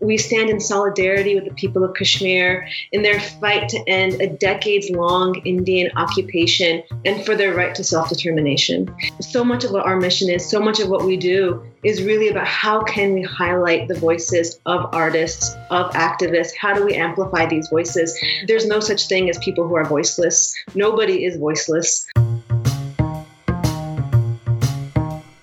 We stand in solidarity with the people of Kashmir in their fight to end a decades long Indian occupation and for their right to self determination. So much of what our mission is, so much of what we do is really about how can we highlight the voices of artists, of activists? How do we amplify these voices? There's no such thing as people who are voiceless. Nobody is voiceless.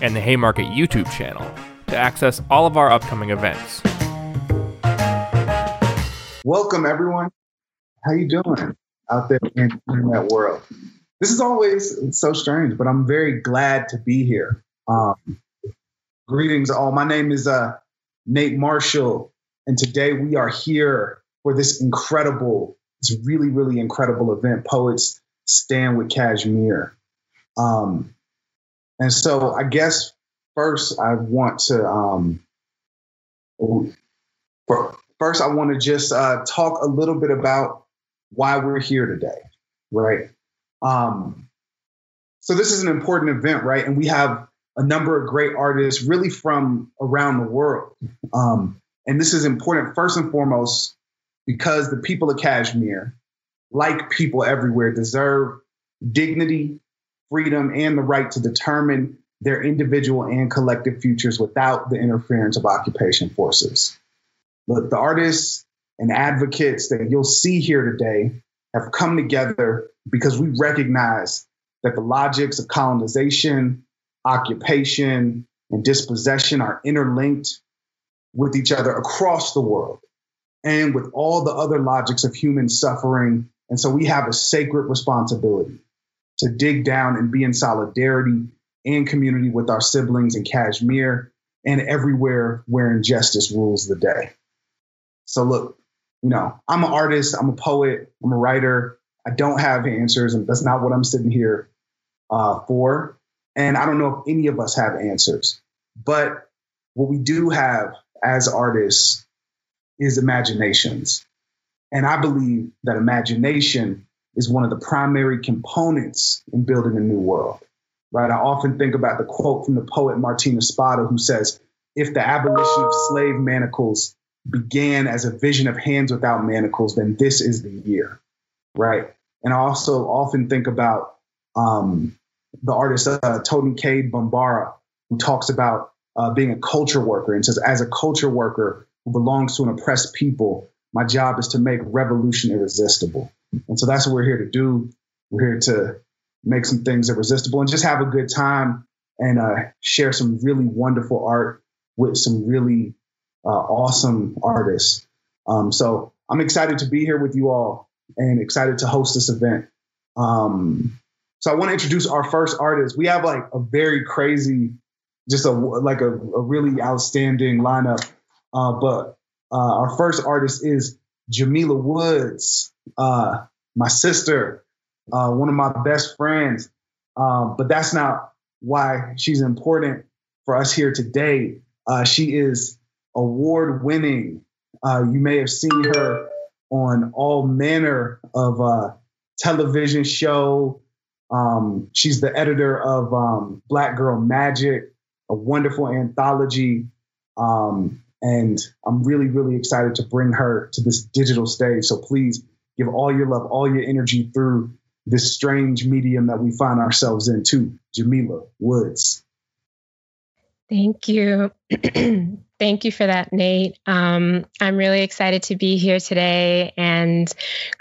and the Haymarket YouTube channel to access all of our upcoming events. Welcome, everyone. How you doing out there in, that world? This is always so strange, but I'm very glad to be here. Um, greetings, all. My name is uh, Nate Marshall, and today we are here for this incredible, this really, really incredible event, Poets Stand with Kashmir. Um, and so I guess first I want to um, first I want to just uh, talk a little bit about why we're here today, right? Um, so this is an important event, right? And we have a number of great artists, really from around the world. Um, and this is important first and foremost because the people of Kashmir, like people everywhere, deserve dignity, freedom, and the right to determine their individual and collective futures without the interference of occupation forces. Look, the artists and advocates that you'll see here today have come together because we recognize that the logics of colonization, occupation, and dispossession are interlinked with each other across the world and with all the other logics of human suffering. And so we have a sacred responsibility to dig down and be in solidarity and community with our siblings in Kashmir and everywhere where injustice rules the day. So, look, you know, I'm an artist, I'm a poet, I'm a writer. I don't have answers, and that's not what I'm sitting here uh, for. And I don't know if any of us have answers. But what we do have as artists is imaginations. And I believe that imagination is one of the primary components in building a new world. Right? I often think about the quote from the poet Martín Espada, who says, If the abolition of slave manacles began as a vision of hands without manacles, then this is the year. Right? And I also often think about um, the artist uh, Toni Cade Bambara, who talks about uh, being a culture worker and says, as a culture worker who belongs to an oppressed people, my job is to make revolution irresistible. And so that's what we're here to do. We're here to make some things irresistible and just have a good time and uh, share some really wonderful art with some really uh, awesome artists. Um, so I'm excited to be here with you all and excited to host this event. Um, so I want to introduce our first artist. We have like a very crazy, just a like a, a really outstanding lineup. Uh, but uh, our first artist is Jamila Woods uh, my sister, uh, one of my best friends. Um, but that's not why she's important for us here today. Uh, she is award winning. Uh, you may have seen her on all manner of uh, television show. Um, she's the editor of um, Black Girl Magic, a wonderful anthology. Um, and I'm really, really excited to bring her to this digital stage. So please give all your love, all your energy through this strange medium that we find ourselves in too. Jamila Woods. Thank you. Thank you for that, Nate. Um, I'm really excited to be here today and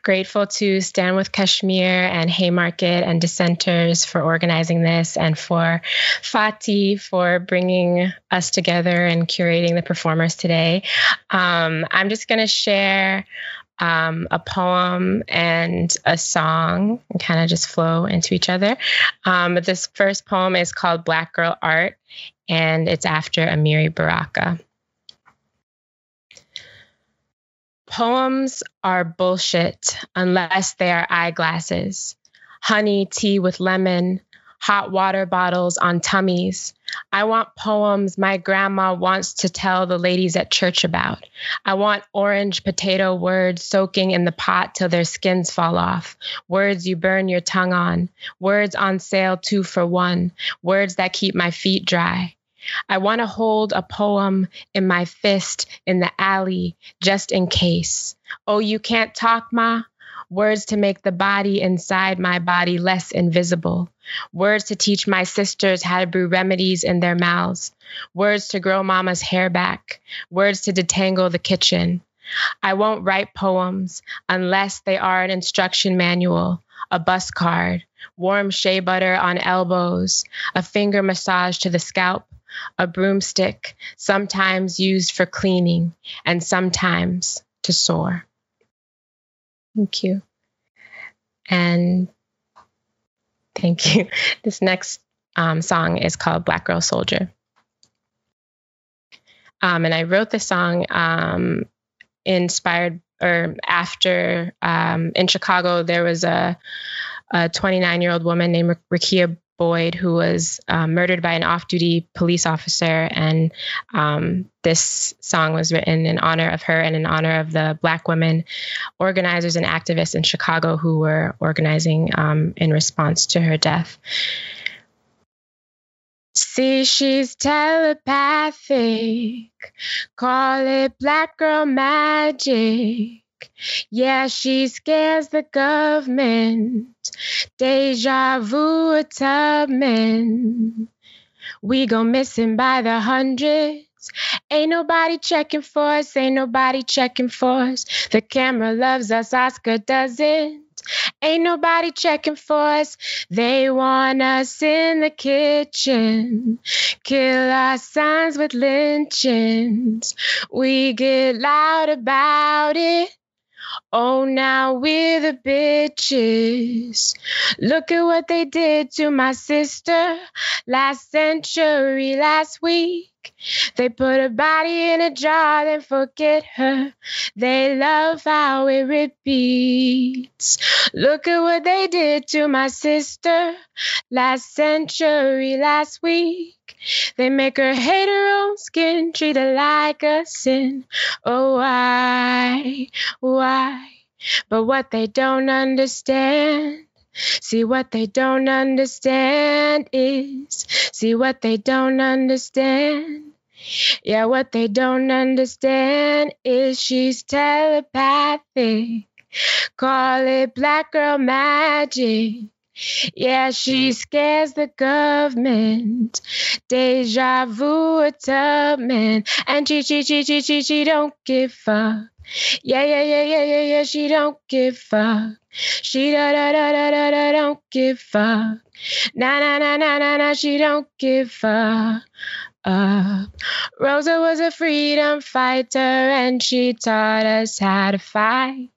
grateful to Stand with Kashmir and Haymarket and Dissenters for organizing this and for Fati for bringing us together and curating the performers today. Um, I'm just going to share um, a poem and a song and kind of just flow into each other. Um, but this first poem is called Black Girl Art, and it's after Amiri Baraka. Poems are bullshit unless they are eyeglasses. Honey, tea with lemon, hot water bottles on tummies. I want poems my grandma wants to tell the ladies at church about. I want orange potato words soaking in the pot till their skins fall off. Words you burn your tongue on. Words on sale two for one. Words that keep my feet dry. I want to hold a poem in my fist in the alley just in case. Oh, you can't talk, Ma? Words to make the body inside my body less invisible. Words to teach my sisters how to brew remedies in their mouths. Words to grow mama's hair back. Words to detangle the kitchen. I won't write poems unless they are an instruction manual, a bus card, warm shea butter on elbows, a finger massage to the scalp, a broomstick, sometimes used for cleaning and sometimes to soar. Thank you. And thank you. This next um, song is called Black Girl Soldier. Um, and I wrote this song um, inspired or after um, in Chicago, there was a 29 year old woman named Rekia Boyd, who was um, murdered by an off duty police officer. And um, this song was written in honor of her and in honor of the Black women organizers and activists in Chicago who were organizing um, in response to her death. See, she's telepathic. Call it black girl magic. Yeah, she scares the government. Deja vu a Tubman. We go missing by the hundreds. Ain't nobody checking for us, ain't nobody checking for us. The camera loves us, Oscar doesn't. Ain't nobody checking for us. They want us in the kitchen. Kill our signs with lynchings. We get loud about it. Oh, now we're the bitches. Look at what they did to my sister last century, last week. They put a body in a jar, then forget her. They love how it repeats. Look at what they did to my sister last century, last week. They make her hate her own skin, treat her like a sin. Oh, why, why? But what they don't understand See what they don't understand is, see what they don't understand. Yeah, what they don't understand is she's telepathic. Call it black girl magic. Yeah, she scares the government. Deja vu a Tubman. And she, she, she, she, she, she don't give a yeah, yeah, yeah, yeah, yeah, yeah. She don't give fuck. She da da da da da da don't give up. Na na na na na na. She don't give up. Uh, Rosa was a freedom fighter and she taught us how to fight.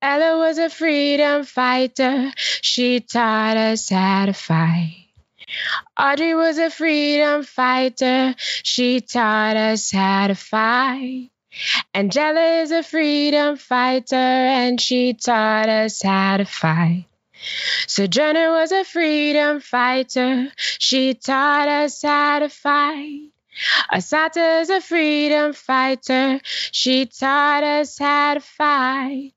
Ella was a freedom fighter. She taught us how to fight. Audre was a freedom fighter. She taught us how to fight. Angela is a freedom fighter and she taught us how to fight. Sojourner was a freedom fighter. She taught us how to fight. Assata is a freedom fighter. She taught us how to fight.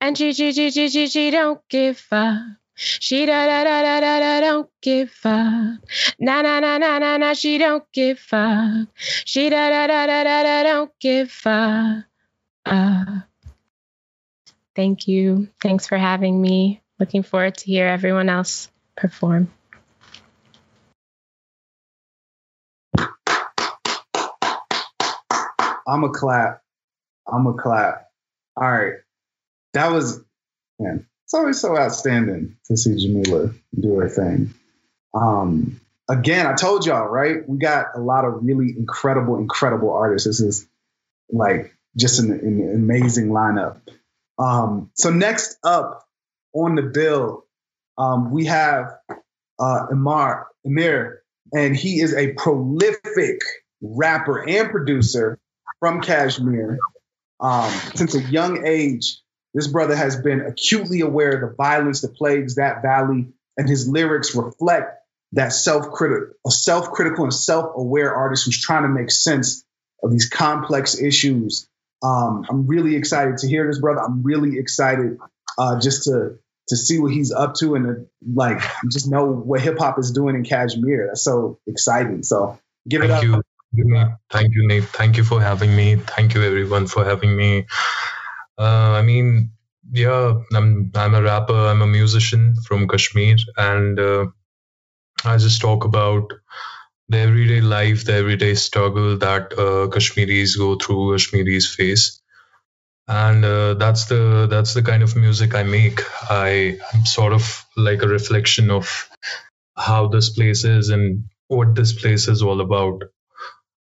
And she, she, she, she, she, she don't give up. She da da da da da da don't give up. Na na na na na na she don't give up. She da da da da da da don't give up. Uh, thank you. Thanks for having me. Looking forward to hear everyone else perform. I'm a clap. I'm a clap. All right. That was man it's always so outstanding to see Jamila do her thing. Um, again, I told y'all, right? We got a lot of really incredible, incredible artists. This is like just an, an amazing lineup. Um, so next up on the bill, um, we have uh, Amar Amir, and he is a prolific rapper and producer from Kashmir. Um, since a young age, this brother has been acutely aware of the violence that plagues that valley, and his lyrics reflect that self-critical, a self-critical and self-aware artist who's trying to make sense of these complex issues. Um, I'm really excited to hear this, brother. I'm really excited uh, just to to see what he's up to and to, like just know what hip hop is doing in Kashmir. That's so exciting. So give Thank it up. You. Thank you, Nate. Thank you for having me. Thank you, everyone, for having me. Uh, I mean, yeah, I'm I'm a rapper. I'm a musician from Kashmir, and uh, I just talk about the everyday life, the everyday struggle that uh, Kashmiris go through, Kashmiris face, and uh, that's the that's the kind of music I make. I am sort of like a reflection of how this place is and what this place is all about.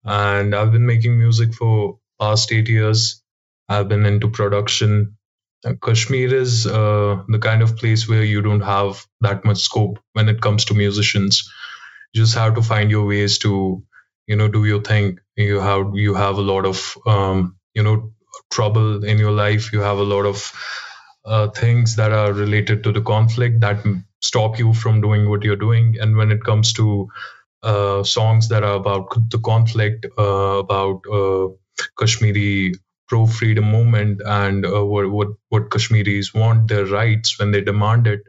And I've been making music for past eight years. I've been into production. Kashmir is uh, the kind of place where you don't have that much scope when it comes to musicians. You just have to find your ways to, you know, do your thing. You have you have a lot of um, you know trouble in your life. You have a lot of uh, things that are related to the conflict that stop you from doing what you're doing. And when it comes to uh, songs that are about the conflict, uh, about uh, Kashmiri pro freedom movement and uh, what, what what Kashmiris want their rights when they demand it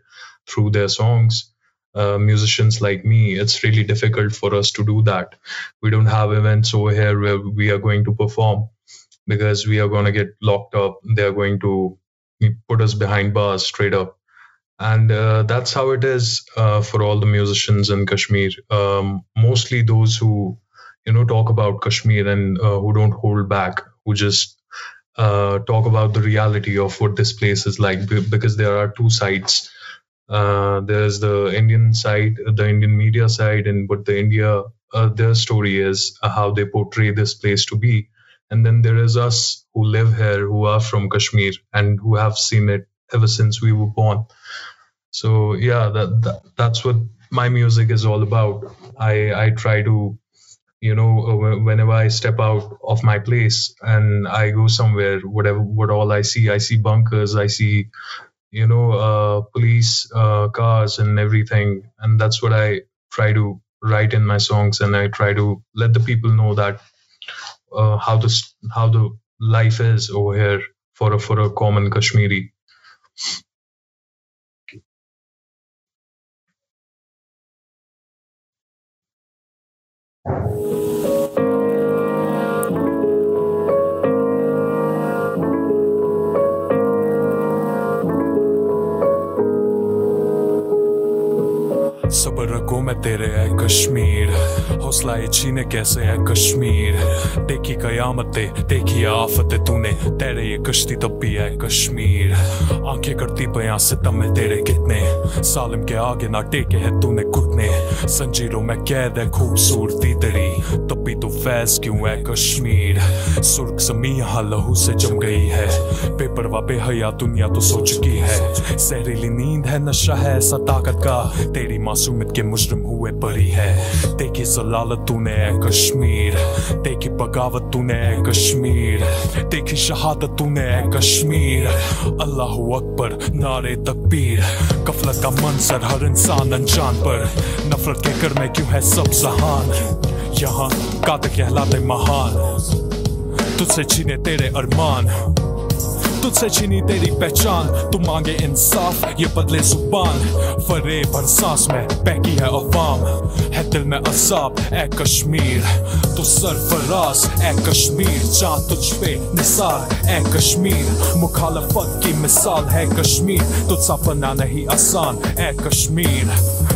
through their songs. Uh, musicians like me, it's really difficult for us to do that. We don't have events over here where we are going to perform because we are going to get locked up. They are going to put us behind bars straight up. And uh, that's how it is uh, for all the musicians in Kashmir. Um, mostly those who, you know, talk about Kashmir and uh, who don't hold back, who just uh, talk about the reality of what this place is like because there are two sides. Uh, there's the Indian side, the Indian media side, and what the India uh, their story is, uh, how they portray this place to be, and then there is us who live here, who are from Kashmir, and who have seen it ever since we were born. So yeah, that, that that's what my music is all about. I I try to you know whenever i step out of my place and i go somewhere whatever what all i see i see bunkers i see you know uh, police uh, cars and everything. And that's what i try to write in my songs and i try to let the people know that uh, how this how the life is over here for a for a common kashmiri मैं तेरे है कश्मीर। हौसला ये छीने कैसे है कश्मीर? देखी कयामते, देखी आफत तूने। तेरे ये कश्ती तब भी है कश्मीर। आँखें करती बयां से तमे तेरे कितने। सालिम के आगे ना टेके है तूने घुटने। संजीरों में कैद है खूबसूरती तेरी। तब भी तू फैज क्यों है कश्मीर? सुर्ख जमी यहाँ लहू से जम गई है। बेपरवा बेहया दुनिया तो सो चुकी है। सहरीली नींद है नशा है ऐसा ताकत का। तेरी मासूमियत के मुजरम हुए बरी है। देखी जलालत तूने कश्मीर। देखी बगावत तूने कश्मीर। देखी शहादत तूने कश्मीर। अल्लाह अकबर, नारे तकबीर। कफलत का मंजर हर इंसान अनजान पर। नफरत के कर में क्यों है सब जहान? यहाँ कात कहलाते महान। तुझसे छीने तेरे अरमान। तुझसे छीनी तेरी पहचान। तू मांगे इंसाफ, ये बदले ज़ुबान। फरे भर सांस में बहकी है अवाम। है दिल में असाब, ए कश्मीर। तू सरफराज, ए कश्मीर। जा तुझ पे निसार, ए कश्मीर। मुखालफत की मिसाल है कश्मीर। तुझसा बना नहीं आसान, ए कश्मीर।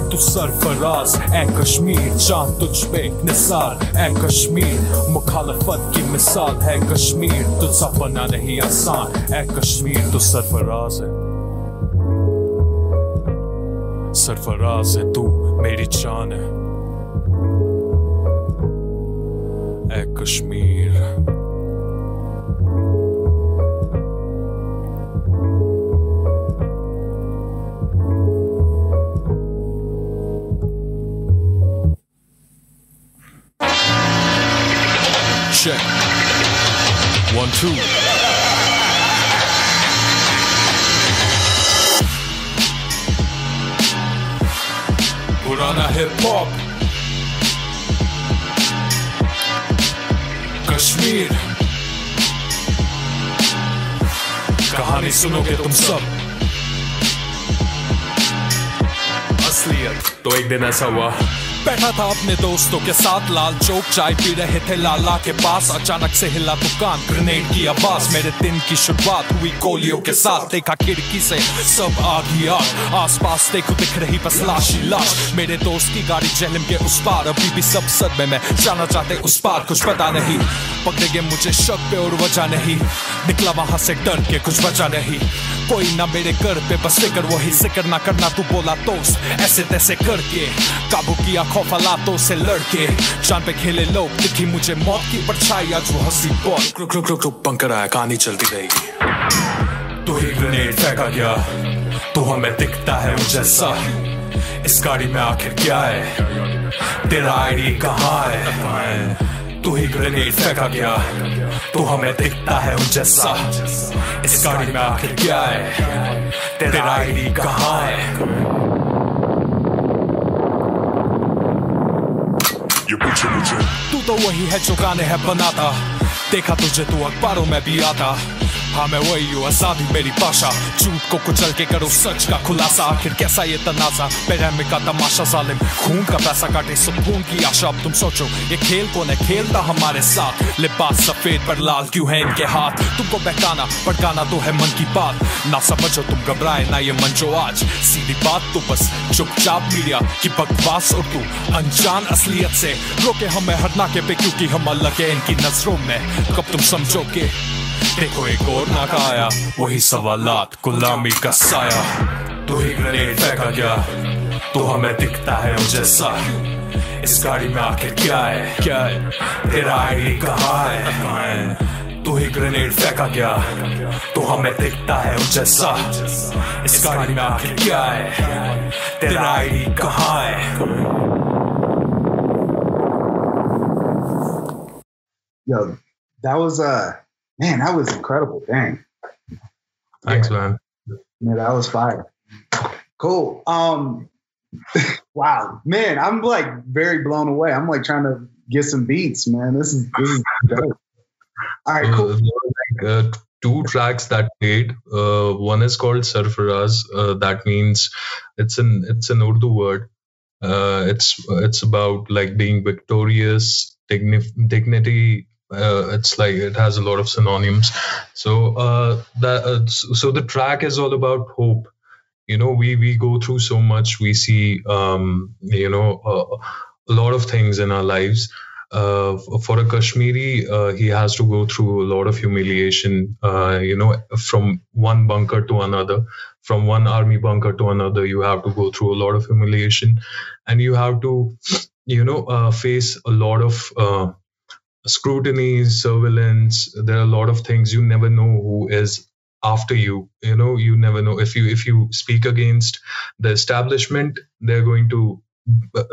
तू सरफराज ए कश्मीर, जान तुझ पे निसार। ए कश्मीर, मुखालफत की मिसाल है कश्मीर तुझसा बना नहीं आसान। ए कश्मीर, तू सरफराज है। सरफराज है, तू मेरी जान है। ए Kashmir. check. One, two. Put on a hip hop. Kashmir. कहानी सुनोगे तुम सब असलियत तो एक दिन ऐसा हुआ बैठा था अपने दोस्तों के साथ। लाल चौक चाय पी रहे थे लाला के पास। अचानक से हिला दुकान ग्रेनेड की आवाज़। मेरे दिन की शुरुआत हुई गोलियों के साथ। देखा खिड़की से सब आग ही आग। आस पास देखो दिख रही बस लाश। ही लाश मेरे दोस्त की गाड़ी जहलम के उस पार। अभी भी सब सदमे में जाना चाहते उस पार। कुछ पता नहीं, पकड़ेंगे मुझे शक पे और वजह नहीं। निकला वहाँ से डर के कुछ बचा नहीं। कोई ना मेरे घर पे बस फ़िक्र, वही ज़िक्र ना करना तू बोला दोस्त। ऐसे तैसे करके काबू किया खौफ हालातों से लड़के। जान पे खेले लोग, दिखी मुझे मौत की परछाई। आज वो हँसी बहुत। रुक रुक रुक रुक पंकर आया, कहानी चलती रहेगी। तू ही ग्रेनेड फेंका गया। तू हमें दिखता है जैसा इस गाड़ी में आखिर क्या है? तेरा आईडी कहाँ है? तू ही ग्रेनेड फेंका गया। तू हमें दिखता है जैसा इस गाड़ी में आखिर क्या है? तेरा आईडी कहाँ है ये पूछे मुझे तू वही है जो गाने है बनाता। देखा तुझे तू अखबारों में भी आता। हाँ मैं वही हूँ, आज़ादी मेरी भाषा। झूठ को कुचल के करो सच का खुलासा। आखिर कैसा ये तनाजा? पैरामिक का तमाशा जालिम। खून का पैसा काटे सुकून की आशा। अब तुम सोचो, ये खेल कौन है? खेलता हमारे साथ। लिबास सफ़ेद पर लाल क्यों है इनके हाथ? तुमको बहकाना, भड़काना तो है मन की बात। ना समझो तुम घबराए, ना ये मन जो आज। सीधी बात तो बस चुपचाप मीडिया की बकवास और तू अनजान असलियत से रोके हमें हर नाके पे, क्योंकि हम अलग है, इनकी नज़रों में। कब तुम समझोगे? देखो एक और नाका आया वही सवालात गुलामी का साया तू ही ग्रेनेड फेंका गया तू हमें दिखता है जैसा इस गाड़ी में आखिर क्या है क्या है तेरा आईडी कहाँ है तू ही ग्रेनेड फेंका गया तू हमें दिखता है जैसा इस गाड़ी में आखिर क्या है तेरा आईडी कहाँ है Yo, that was uh man, that was incredible. Dang. Thanks, Yeah. man. Man, that was fire. Cool. Um wow, man, I'm like very blown away. I'm like trying to get some beats, man. This is this is dope. All right, Uh, cool. were like, uh, two tracks that played. Uh, one is called Sarfaraz. Uh, that means it's an it's an Urdu word. Uh, it's it's about like being victorious, digni- dignity. Uh, it's like it has a lot of synonyms. So uh, that uh, so the track is all about hope. You know, we we go through so much. We see um, you know a lot of things in our lives uh, for a Kashmiri, uh, he has to go through a lot of humiliation, uh, you know, from one bunker to another, from one army bunker to another. You have to go through a lot of humiliation and you have to, you know, face a lot of scrutiny, surveillance. There are a lot of things. You never know who is after you you know you never know. If you if you speak against the establishment they're going to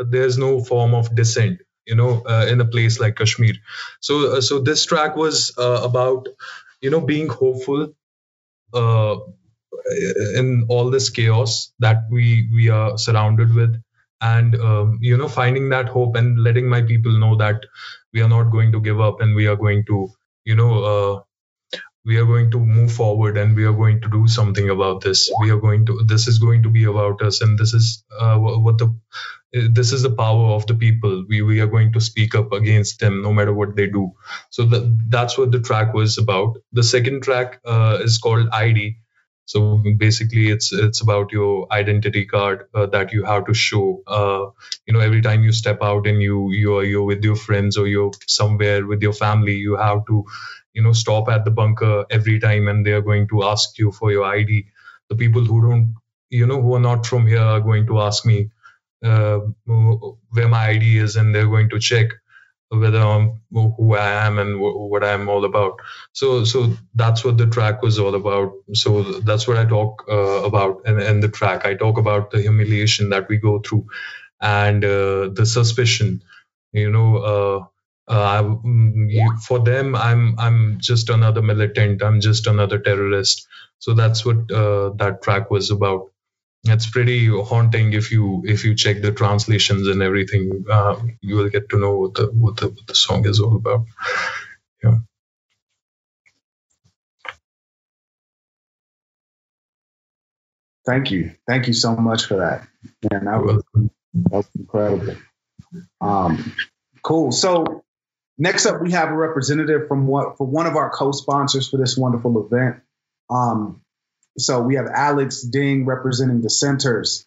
there's no form of dissent you know uh, in a place like kashmir. So uh, so this track was uh, about you know being hopeful uh, in all this chaos that we we are surrounded with and um, you know finding that hope and letting my people know that we are not going to give up and we are going to you know uh, we are going to move forward and we are going to do something about this. We are going to this is going to be about us and this is uh, what the this is the power of the people. We, we are going to speak up against them no matter what they do. So that, that's what the track was about. The second track uh, is called id so basically it's it's about your identity card uh, that you have to show uh, you know every time you step out and you you're you're with your friends or you're somewhere with your family you have to you know stop at the bunker every time and they are going to ask you for your id the people who don't you know who are not from here are going to ask me uh, where my id is and they're going to check whether i'm who i am and wh- what i'm all about. So so that's what the track was all about. So that's what i talk uh, about in, the track. I talk about the humiliation that we go through and uh, the suspicion you know uh, uh, mm, for them i'm i'm just another militant. I'm just another terrorist. So that's what uh, that track was about it's pretty haunting if you if you check the translations and everything. Uh, you will get to know what the what the, what the song is all about. Yeah. Thank you. Thank you so much for that. Man, that was, that was incredible. Um, cool. So next up, we have a representative from what for one of our co-sponsors for this wonderful event. Um, so we have Alex Ding representing Dissenters.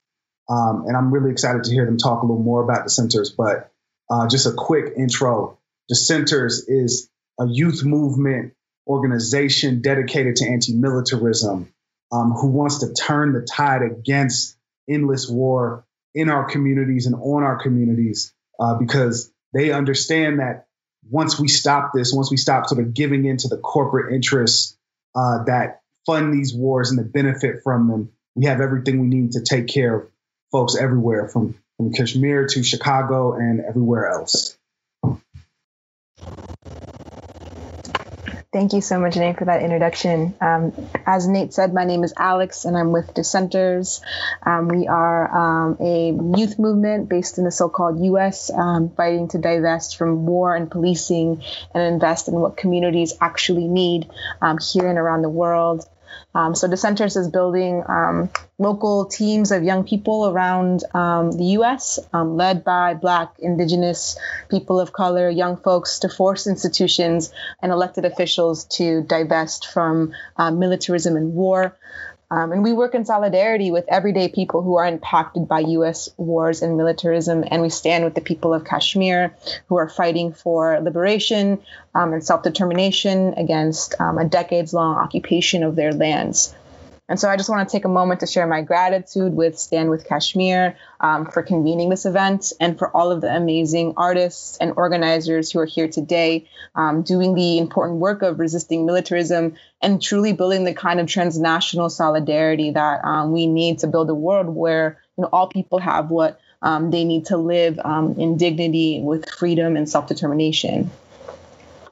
Um, and I'm really excited to hear them talk a little more about Dissenters. But uh, just a quick intro Dissenters is a youth movement organization dedicated to anti militarism um, who wants to turn the tide against endless war in our communities and on our communities uh, because they understand that once we stop this, once we stop sort of giving into the corporate interests uh, that fund these wars and the benefit from them, we have everything we need to take care of folks everywhere from, from Kashmir to Chicago and everywhere else. Thank you so much, Nate, for that introduction. Um, as Nate said, my name is Alex, and I'm with Dissenters. Um, we are um, a youth movement based in the so-called U.S., um, fighting to divest from war and policing and invest in what communities actually need um, here and around the world. Um, so Dissenters is building um, local teams of young people around um, the U.S., um, led by Black, Indigenous, people of color, young folks, to force institutions and elected officials to divest from uh, militarism and war. Um, and we work in solidarity with everyday people who are impacted by U.S. wars and militarism. And we stand with the people of Kashmir who are fighting for liberation um, and self determination against um, a decades long occupation of their lands. And so I just want to take a moment to share my gratitude with Stand with Kashmir um, for convening this event and for all of the amazing artists and organizers who are here today um, doing the important work of resisting militarism and truly building the kind of transnational solidarity that um, we need to build a world where you know, all people have what um, they need to live um, in dignity with freedom and self determination.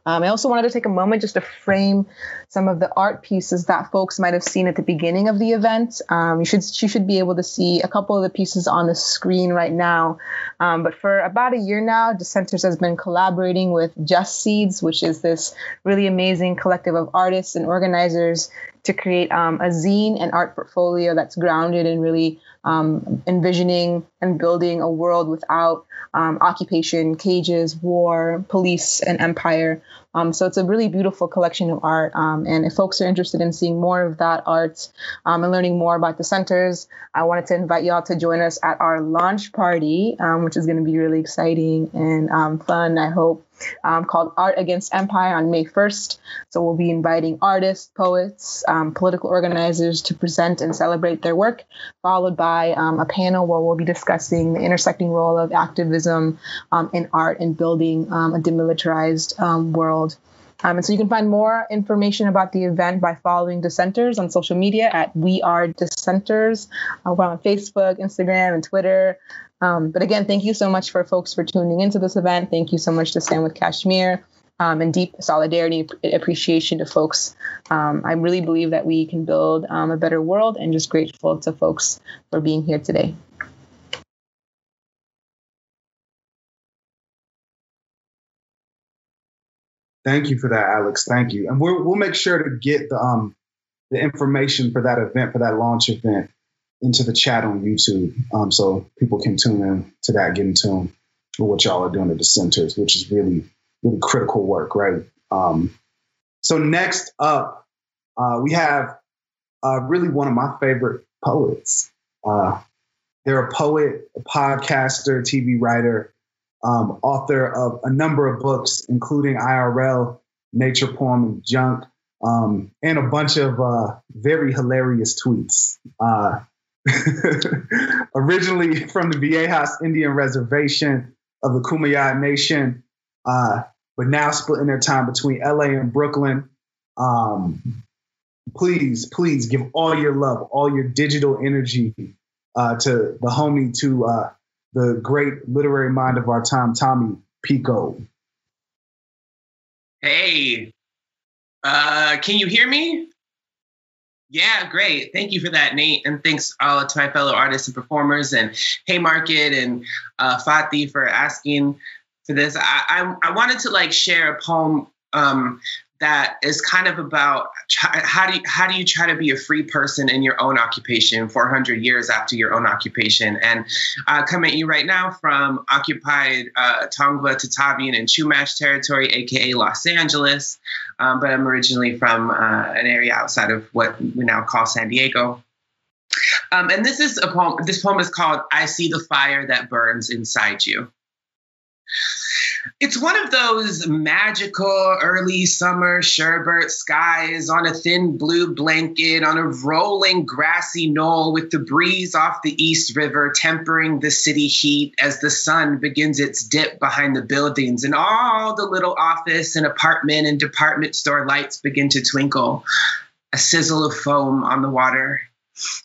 Um, I also wanted to take a moment just to frame some of the art pieces that folks might have seen at the beginning of the event. Um, you should you should be able to see a couple of the pieces on the screen right now. Um, but for about a year now, Dissenters has been collaborating with Just Seeds, which is this really amazing collective of artists and organizers to create um, a zine and art portfolio that's grounded in really um, envisioning and building a world without um, occupation, cages, war, police, and empire. Um, so it's a really beautiful collection of art. Um, and if folks are interested in seeing more of that art um, and learning more about the Dissenters, I wanted to invite y'all to join us at our launch party, um, which is going to be really exciting and fun, I hope um, called Art Against Empire on May 1st. So we'll be inviting artists, poets, um, political organizers to present and celebrate their work, followed by um, a panel where we'll be discussing the intersecting role of activism um, in art and building um, a demilitarized um, world. Um, and so you can find more information about the event by following Dissenters on social media at We Are Dissenters. Uh, we're on Facebook, Instagram, and Twitter. Um, but again, thank you so much for folks for tuning into this event. Thank you so much to Stand with Kashmir. Um, and deep solidarity appreciation to folks. Um, I really believe that we can build um, a better world and just grateful to folks for being here today. Thank you for that, Alex. Thank you. And we'll, we'll make sure to get the, um, the information for that event, for that launch event, into the chat on YouTube, um, so people can tune in to that, get in tune with what y'all are doing at Dissenters, which is really, really critical work, right? Um, so next up, uh, we have uh, really one of my favorite poets. Uh, they're a poet, a podcaster, TV writer, um, author of a number of books, including IRL, Nature Poem, and Junk, um, and a bunch of uh, very hilarious tweets. Uh, originally from the Viejas Indian Reservation of the Kumeyaay Nation, uh, but now splitting their time between LA and Brooklyn. Um, please, please give all your love, all your digital energy uh, to the homie, to uh, the great literary mind of our time, Tommy Pico. Hey, uh, can you hear me? Yeah, great. Thank you for that, Nate. And thanks uh, to my fellow artists and performers and Haymarket and uh, Fati for asking for this. I, I, I wanted to like share a poem um, that is kind of about how do you, how do you try to be a free person in your own occupation 400 years after your own occupation and uh, come at you right now from occupied uh, Tongva, Tataviam, and Chumash territory, aka Los Angeles, um, but I'm originally from uh, an area outside of what we now call San Diego. Um, and this is a poem. This poem is called "I See the Fire That Burns Inside You." It's one of those magical early summer sherbet skies on a thin blue blanket on a rolling grassy knoll with the breeze off the East River tempering the city heat as the sun begins its dip behind the buildings and all the little office and apartment and department store lights begin to twinkle. A sizzle of foam on the water.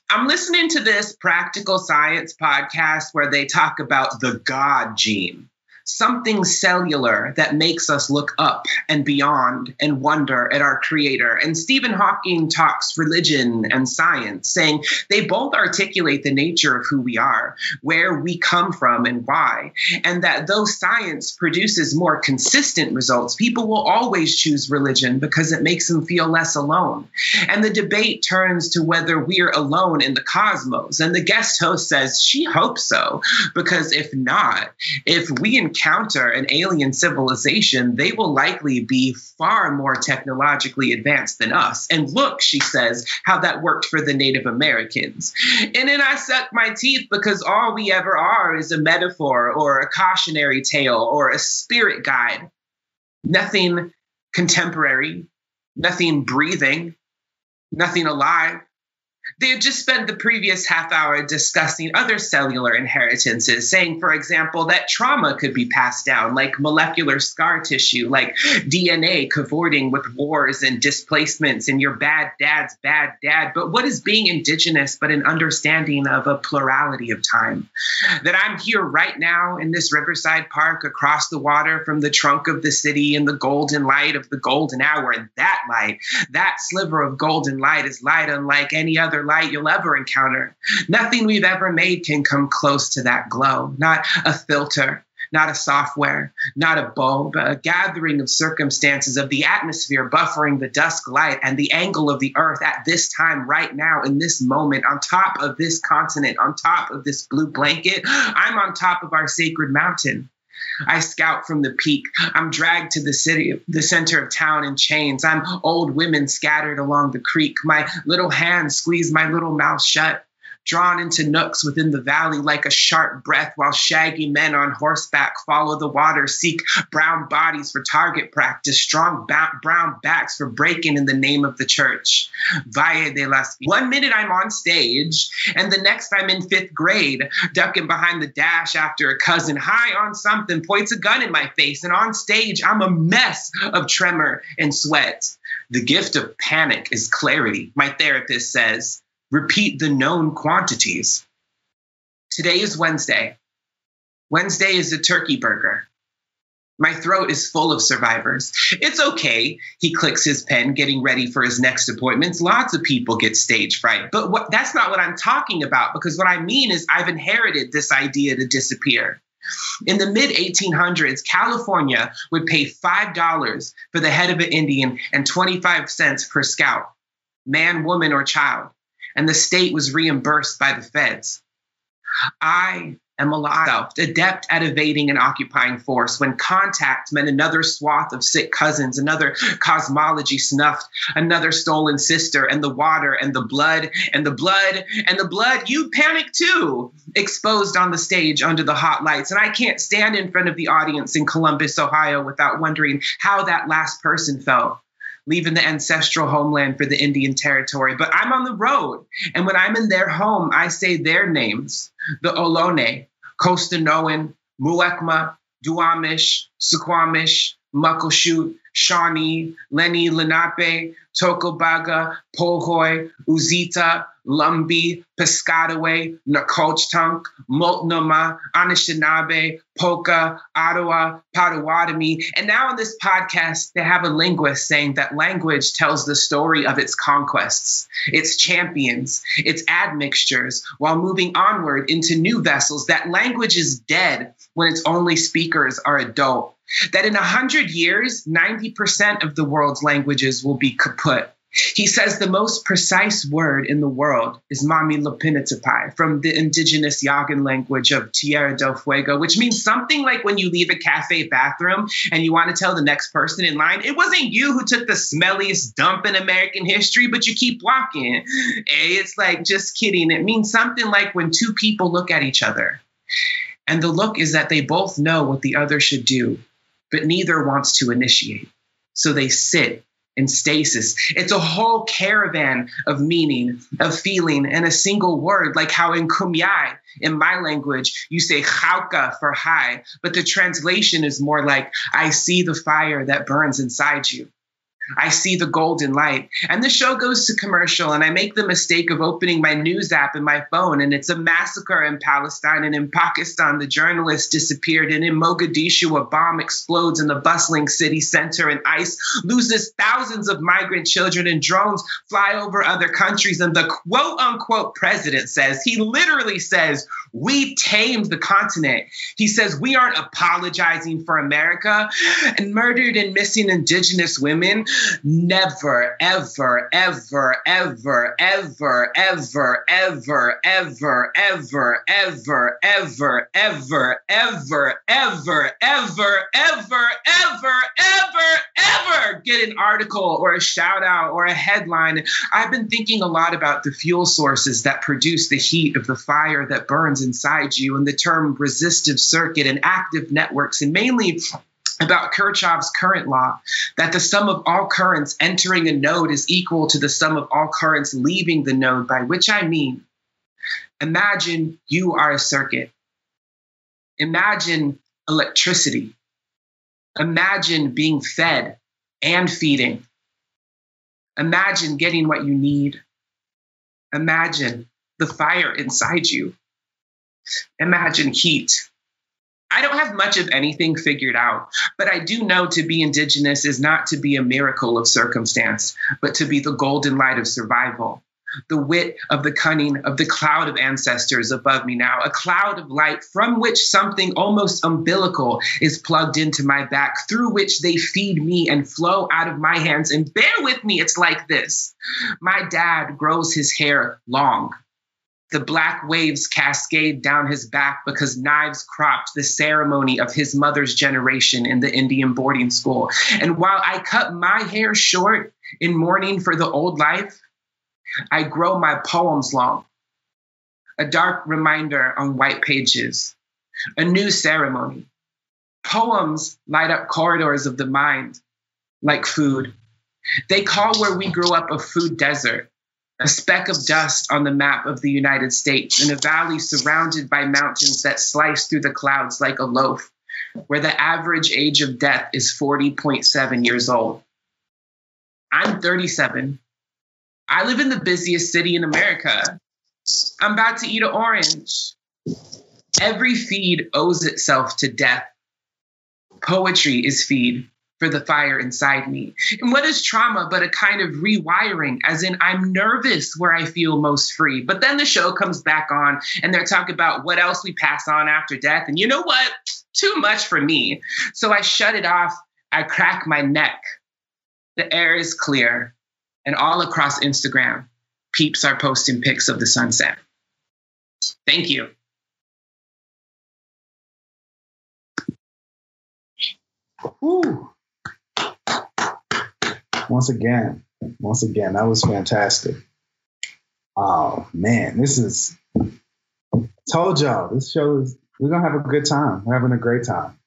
I'm listening to this practical science podcast where they talk about the God gene something cellular that makes us look up and beyond and wonder at our creator. And Stephen Hawking talks religion and science, saying they both articulate the nature of who we are, where we come from, and why. And that though science produces more consistent results, people will always choose religion because it makes them feel less alone. And the debate turns to whether we're alone in the cosmos. And the guest host says she hopes so, because if not, if we encounter an alien civilization, they will likely be far more technologically advanced than us. And look, she says, how that worked for the Native Americans. And then I suck my teeth because all we ever are is a metaphor or a cautionary tale or a spirit guide. Nothing contemporary, nothing breathing, nothing alive. They had just spent the previous half hour discussing other cellular inheritances, saying, for example, that trauma could be passed down, like molecular scar tissue, like DNA cavorting with wars and displacements, and your bad dad's bad dad. But what is being indigenous but an understanding of a plurality of time? That I'm here right now in this Riverside Park across the water from the trunk of the city in the golden light of the golden hour. And that light, that sliver of golden light, is light unlike any other light you'll ever encounter. Nothing we've ever made can come close to that glow. Not a filter, not a software, not a bulb, a gathering of circumstances of the atmosphere buffering the dusk light and the angle of the earth at this time, right now, in this moment, on top of this continent, on top of this blue blanket. I'm on top of our sacred mountain. I scout from the peak. I'm dragged to the city, the center of town in chains. I'm old women scattered along the creek. My little hands squeeze my little mouth shut drawn into nooks within the valley like a sharp breath, while shaggy men on horseback follow the water, seek brown bodies for target practice, strong ba- brown backs for breaking in the name of the church. Valle de las. One minute I'm on stage, and the next I'm in fifth grade, ducking behind the dash after a cousin high on something points a gun in my face, and on stage I'm a mess of tremor and sweat. The gift of panic is clarity, my therapist says repeat the known quantities. Today is Wednesday. Wednesday is a turkey burger. My throat is full of survivors. It's okay. He clicks his pen, getting ready for his next appointments. Lots of people get stage fright. But what, that's not what I'm talking about, because what I mean is I've inherited this idea to disappear. In the mid 1800s, California would pay $5 for the head of an Indian and 25 cents per scalp, man, woman, or child and the state was reimbursed by the feds. I am a alive, adept at evading an occupying force. When contact meant another swath of sick cousins, another cosmology snuffed, another stolen sister, and the water, and the blood, and the blood, and the blood, you panic too, exposed on the stage under the hot lights. And I can't stand in front of the audience in Columbus, Ohio, without wondering how that last person felt leaving the ancestral homeland for the Indian territory. But I'm on the road. And when I'm in their home, I say their names the Ohlone, Costanoan, Muwekma, Duwamish, Suquamish, Muckleshoot, Shawnee, Lenni Lenape, Tocobaga, Pohoy, Uzita, Lumbee, Piscataway, Nacotchtank, Multnomah, Anishinaabe, Polka, Ottawa, Potawatomi. And now in this podcast, they have a linguist saying that language tells the story of its conquests, its champions, its admixtures, while moving onward into new vessels. That language is dead when its only speakers are adult. That in a hundred years, 90% of the world's languages will be kaput. He says the most precise word in the world is Mamihlapinatapai from the indigenous Yagan language of Tierra del Fuego, which means something like when you leave a cafe bathroom and you want to tell the next person in line, it wasn't you who took the smelliest dump in American history, but you keep walking. Eh, it's like, just kidding. It means something like when two people look at each other. And the look is that they both know what the other should do, but neither wants to initiate. So they sit in stasis. It's a whole caravan of meaning, of feeling, and a single word, like how in Kumeyaay, in my language, you say haawka for hi, but the translation is more like, I see the fire that burns inside you. I see the golden light. And the show goes to commercial, and I make the mistake of opening my news app in my phone, and it's a massacre in Palestine. And in Pakistan, the journalist disappeared. And in Mogadishu, a bomb explodes in the bustling city center, and ICE loses thousands of migrant children, and drones fly over other countries. And the quote unquote president says, he literally says, We tamed the continent. He says, We aren't apologizing for America. And murdered and missing indigenous women never, ever, ever, ever, ever, ever, ever, ever, ever, ever, ever, ever, ever, ever, ever, ever, ever, ever, ever get an article or a shout out or a headline. I've been thinking a lot about the fuel sources that produce the heat of the fire that burns inside you and the term resistive circuit and active networks, and mainly about Kirchhoff's current law that the sum of all currents entering a node is equal to the sum of all currents leaving the node, by which I mean, imagine you are a circuit. Imagine electricity. Imagine being fed and feeding. Imagine getting what you need. Imagine the fire inside you. Imagine heat I don't have much of anything figured out, but I do know to be Indigenous is not to be a miracle of circumstance, but to be the golden light of survival. The wit of the cunning of the cloud of ancestors above me now, a cloud of light from which something almost umbilical is plugged into my back, through which they feed me and flow out of my hands. And bear with me, it's like this. My dad grows his hair long the black waves cascade down his back because knives cropped the ceremony of his mother's generation in the Indian boarding school. And while I cut my hair short in mourning for the old life, I grow my poems long. A dark reminder on white pages, a new ceremony. Poems light up corridors of the mind like food. They call where we grew up a food desert a speck of dust on the map of the United States in a valley surrounded by mountains that slice through the clouds like a loaf, where the average age of death is 40.7 years old. I'm 37. I live in the busiest city in America. I'm about to eat an orange. Every feed owes itself to death. Poetry is feed for the fire inside me. And what is trauma but a kind of rewiring, as in I'm nervous where I feel most free. But then the show comes back on and they're talking about what else we pass on after death. And you know what? Too much for me. So I shut it off. I crack my neck. The air is clear. And all across Instagram, peeps are posting pics of the sunset. Thank you. Ooh once again, once again, that was fantastic. Oh man, this is told y'all this show is we're gonna have a good time. We're having a great time.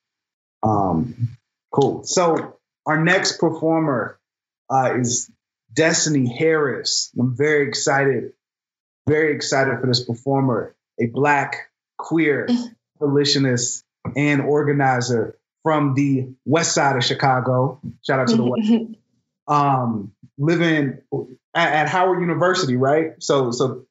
Um, cool. So our next performer uh, is Destiny Harris. I'm very excited, very excited for this performer, a black queer abolitionist and organizer from the west side of Chicago. Shout out to the west. Um, living at, at Howard University, right? So, so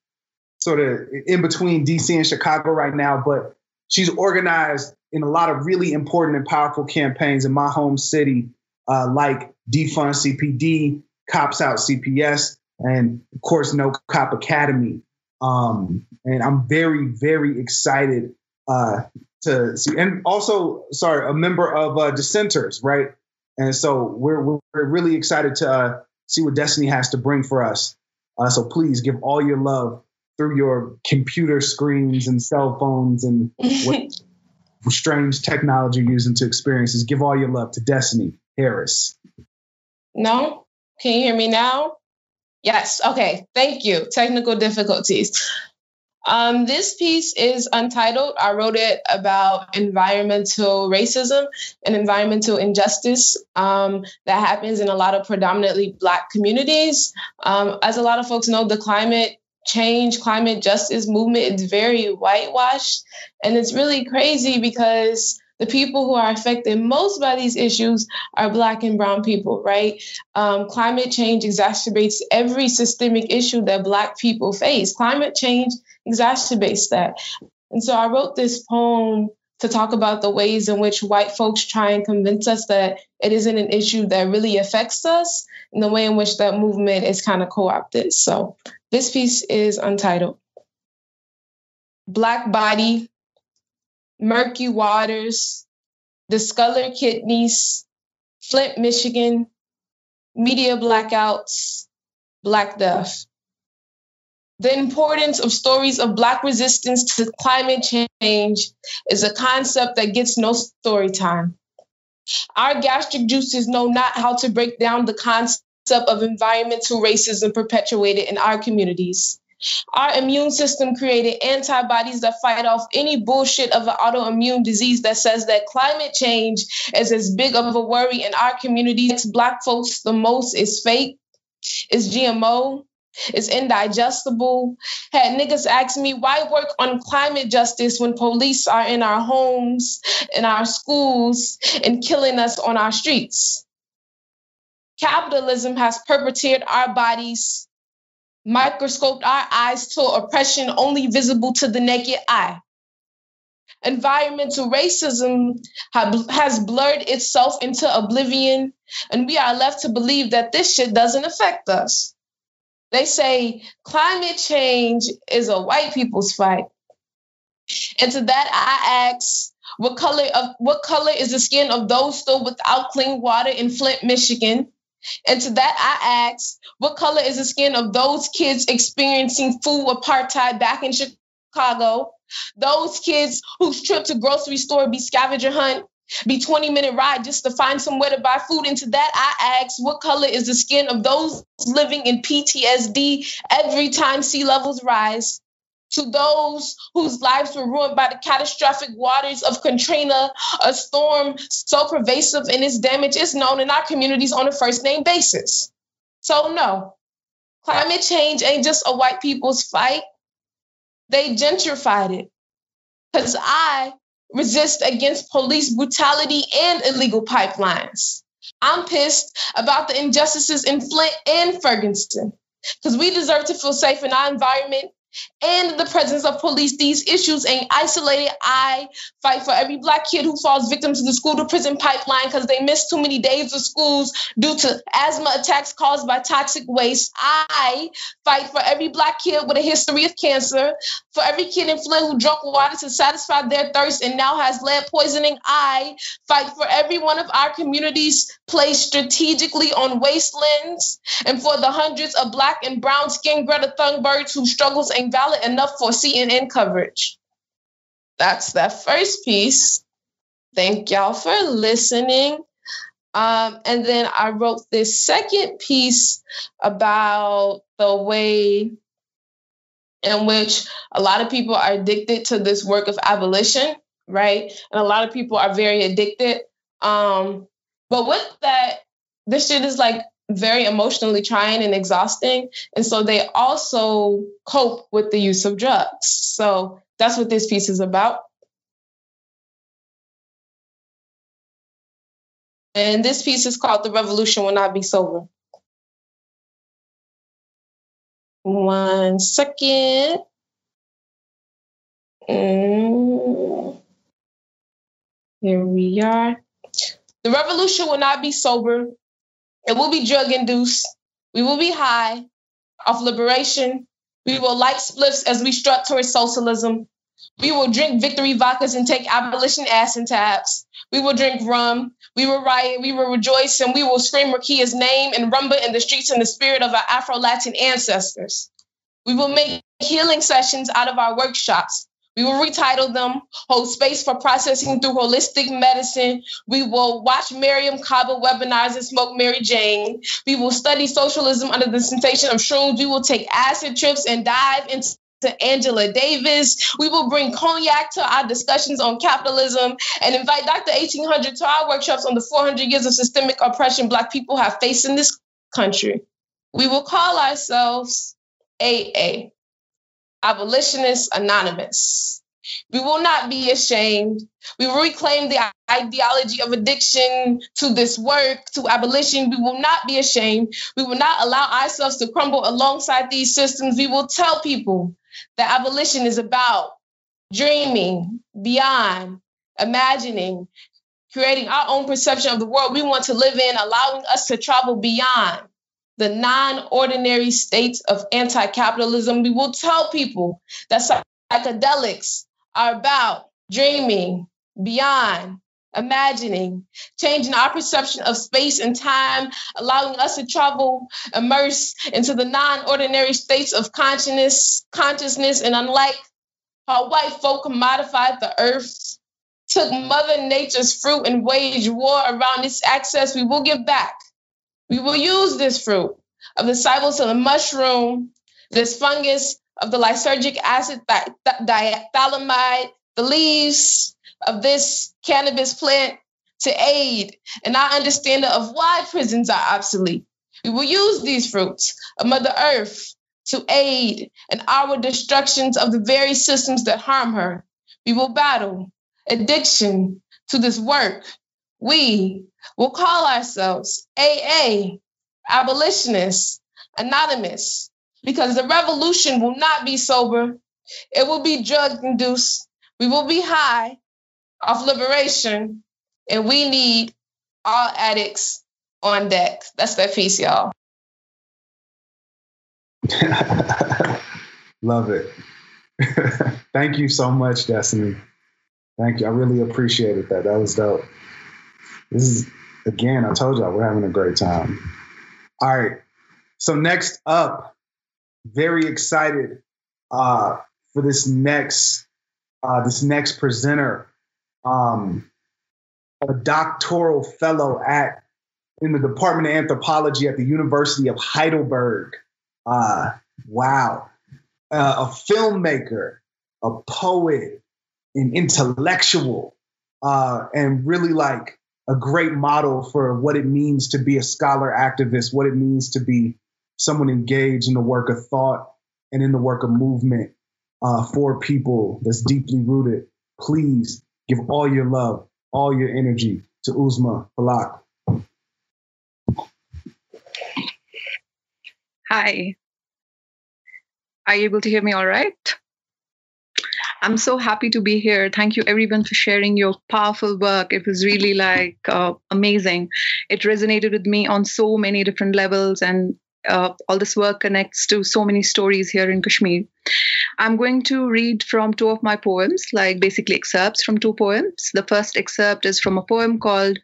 sort of in between DC and Chicago right now, but she's organized in a lot of really important and powerful campaigns in my home city, uh, like Defund CPD, Cops Out CPS, and of course, No Cop Academy. Um, and I'm very, very excited uh, to see, and also, sorry, a member of uh, Dissenters, right? And so we're we're really excited to uh, see what Destiny has to bring for us. Uh, so please give all your love through your computer screens and cell phones and what strange technology you're using to experiences. Give all your love to Destiny Harris. No, can you hear me now? Yes. Okay. Thank you. Technical difficulties. Um, this piece is untitled. I wrote it about environmental racism and environmental injustice um, that happens in a lot of predominantly Black communities. Um, as a lot of folks know, the climate change, climate justice movement is very whitewashed. And it's really crazy because the people who are affected most by these issues are Black and Brown people, right? Um, climate change exacerbates every systemic issue that Black people face. Climate change exacerbates that. And so I wrote this poem to talk about the ways in which white folks try and convince us that it isn't an issue that really affects us, and the way in which that movement is kind of co opted. So this piece is untitled. Black body, murky waters, discolored kidneys, Flint, Michigan, media blackouts, Black death. The importance of stories of Black resistance to climate change is a concept that gets no story time. Our gastric juices know not how to break down the concept of environmental racism perpetuated in our communities. Our immune system created antibodies that fight off any bullshit of an autoimmune disease that says that climate change is as big of a worry in our communities. Black folks, the most is fake, is GMO, is indigestible. Had niggas ask me why work on climate justice when police are in our homes, in our schools, and killing us on our streets. Capitalism has perpetrated our bodies microscoped our eyes to oppression only visible to the naked eye. Environmental racism has blurred itself into oblivion, and we are left to believe that this shit doesn't affect us. They say climate change is a white people's fight. And to that I ask, what color of what color is the skin of those still without clean water in Flint, Michigan? And to that, I ask, what color is the skin of those kids experiencing food apartheid back in Chicago? Those kids whose trip to grocery store be scavenger hunt, be 20 minute ride just to find somewhere to buy food. And to that, I ask, what color is the skin of those living in PTSD every time sea levels rise? To those whose lives were ruined by the catastrophic waters of Katrina, a storm so pervasive in its damage is known in our communities on a first name basis. So, no, climate change ain't just a white people's fight. They gentrified it. Because I resist against police brutality and illegal pipelines. I'm pissed about the injustices in Flint and Ferguson because we deserve to feel safe in our environment and the presence of police, these issues ain't isolated. I fight for every black kid who falls victim to the school to prison pipeline because they miss too many days of schools due to asthma attacks caused by toxic waste. I fight for every black kid with a history of cancer, for every kid in Flint who drank water to satisfy their thirst and now has lead poisoning. I fight for every one of our communities placed strategically on wastelands and for the hundreds of black and brown skinned Greta Thunbergs who struggles and valid enough for CNN coverage. That's that first piece. Thank y'all for listening. Um, and then I wrote this second piece about the way in which a lot of people are addicted to this work of abolition, right? And a lot of people are very addicted. Um, but with that, this shit is like very emotionally trying and exhausting. And so they also cope with the use of drugs. So that's what this piece is about. And this piece is called The Revolution Will Not Be Sober. One second. Mm. Here we are. The revolution will not be sober. It will be drug induced. We will be high off liberation. We will light spliffs as we strut towards socialism. We will drink victory vodkas and take abolition acid tabs. We will drink rum. We will riot. We will rejoice, and we will scream Rekia's name and rumba in the streets in the spirit of our Afro Latin ancestors. We will make healing sessions out of our workshops. We will retitle them, hold space for processing through holistic medicine. We will watch Mariame Kaba webinars and smoke Mary Jane. We will study socialism under the sensation of shrooms. We will take acid trips and dive into to Angela Davis. We will bring cognac to our discussions on capitalism and invite Dr. 1800 to our workshops on the 400 years of systemic oppression Black people have faced in this country. We will call ourselves AA, Abolitionists Anonymous. We will not be ashamed. We reclaim the ideology of addiction to this work, to abolition. We will not be ashamed. We will not allow ourselves to crumble alongside these systems. We will tell people that abolition is about dreaming beyond, imagining, creating our own perception of the world we want to live in, allowing us to travel beyond the non ordinary states of anti capitalism. We will tell people that psychedelics are about dreaming beyond, imagining, changing our perception of space and time, allowing us to travel, immerse into the non-ordinary states of consciousness, consciousness, and unlike how white folk commodified the earth, took Mother Nature's fruit and waged war around its access, we will give back. We will use this fruit of the psilocybin mushroom, this fungus of the lysergic acid diethylamide, the leaves of this cannabis plant to aid in our understanding of why prisons are obsolete. We will use these fruits of Mother Earth to aid in our destructions of the very systems that harm her. We will battle addiction to this work. We will call ourselves AA, abolitionists, anonymous, because the revolution will not be sober. It will be drug induced. We will be high off liberation, and we need all addicts on deck. That's that piece, y'all. Love it. Thank you so much, Destiny. Thank you. I really appreciated that. That was dope. This is again, I told y'all we're having a great time. All right. So next up, very excited uh, for this next uh, this next presenter, um, a doctoral fellow at in the Department of Anthropology at the University of Heidelberg. Uh, wow, uh, a filmmaker, a poet, an intellectual, uh, and really like a great model for what it means to be a scholar activist, what it means to be someone engaged in the work of thought and in the work of movement uh, for people that's deeply rooted. Please give all your love, all your energy to Uzma Falak. Hi. Are you able to hear me all right? I'm so happy to be here. Thank you, everyone, for sharing your powerful work. It was really like uh, amazing. It resonated with me on so many different levels, and uh, all this work connects to so many stories here in Kashmir. I'm going to read from two of my poems, like basically excerpts from two poems. The first excerpt is from a poem called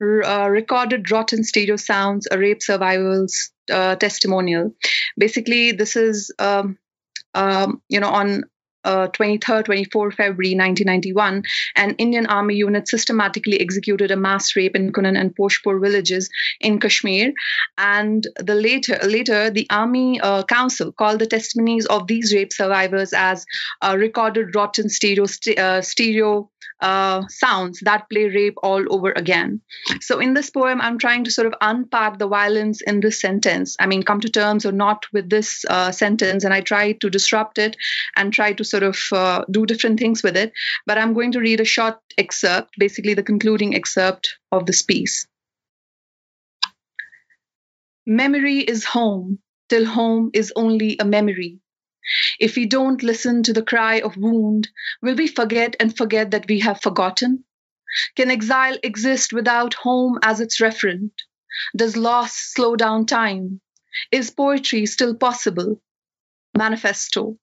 uh, Recorded Rotten Stereo Sounds, a Rape Survival's uh, Testimonial. Basically, this is. Um, um, you know, on uh, 23rd, 24 February 1991, an Indian army unit systematically executed a mass rape in Kunan and Poshpora villages in Kashmir. And the later, later the army uh, council called the testimonies of these rape survivors as uh, recorded rotten stereo, st- uh, stereo uh, sounds that play rape all over again. So in this poem, I'm trying to sort of unpack the violence in this sentence. I mean, come to terms or not with this uh, sentence, and I try to disrupt it and try to sort of uh, do different things with it. But I'm going to read a short excerpt, basically the concluding excerpt of this piece. Memory is home, till home is only a memory. If we don't listen to the cry of wound, will we forget and forget that we have forgotten? Can exile exist without home as its referent? Does loss slow down time? Is poetry still possible? Manifesto.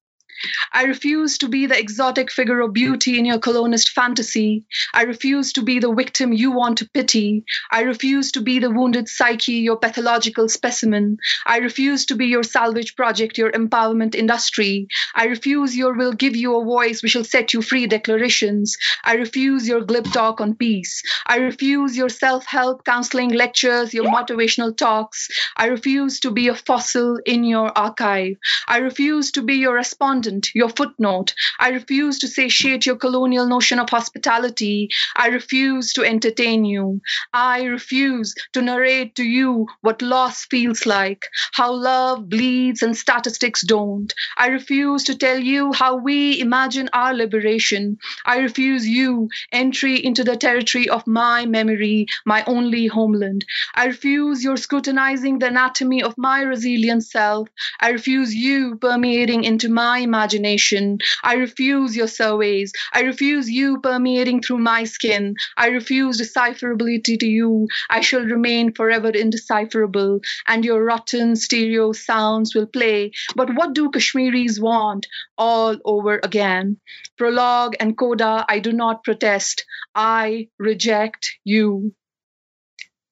I refuse to be the exotic figure of beauty in your colonist fantasy. I refuse to be the victim you want to pity. I refuse to be the wounded psyche, your pathological specimen. I refuse to be your salvage project, your empowerment industry. I refuse your will give you a voice, we shall set you free declarations. I refuse your glib talk on peace. I refuse your self help counseling lectures, your motivational talks. I refuse to be a fossil in your archive. I refuse to be your respondent your footnote. I refuse to satiate your colonial notion of hospitality. I refuse to entertain you. I refuse to narrate to you what loss feels like, how love bleeds and statistics don't. I refuse to tell you how we imagine our liberation. I refuse you entry into the territory of my memory, my only homeland. I refuse your scrutinizing the anatomy of my resilient self. I refuse you permeating into my imagination. I refuse your surveys. I refuse you permeating through my skin. I refuse decipherability to you. I shall remain forever indecipherable, and your rotten stereo sounds will play. But what do Kashmiris want? All over again. Prologue and coda, I do not protest. I reject you.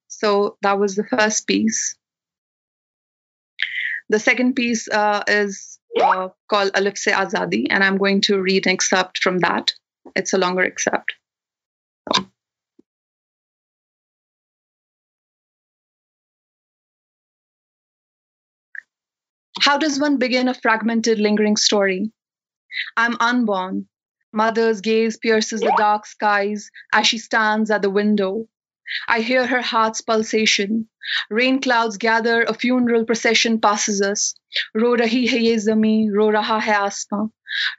So that was the first piece. The second piece uh, is uh, called Alif Se Azadi, and I'm going to read an excerpt from that. It's a longer excerpt. How does one begin a fragmented, lingering story? I'm unborn. Mother's gaze pierces the dark skies as she stands at the window. I hear her heart's pulsation. Rain clouds gather, a funeral procession passes us. Ro rahi hai ye zami, ro raha hai asma.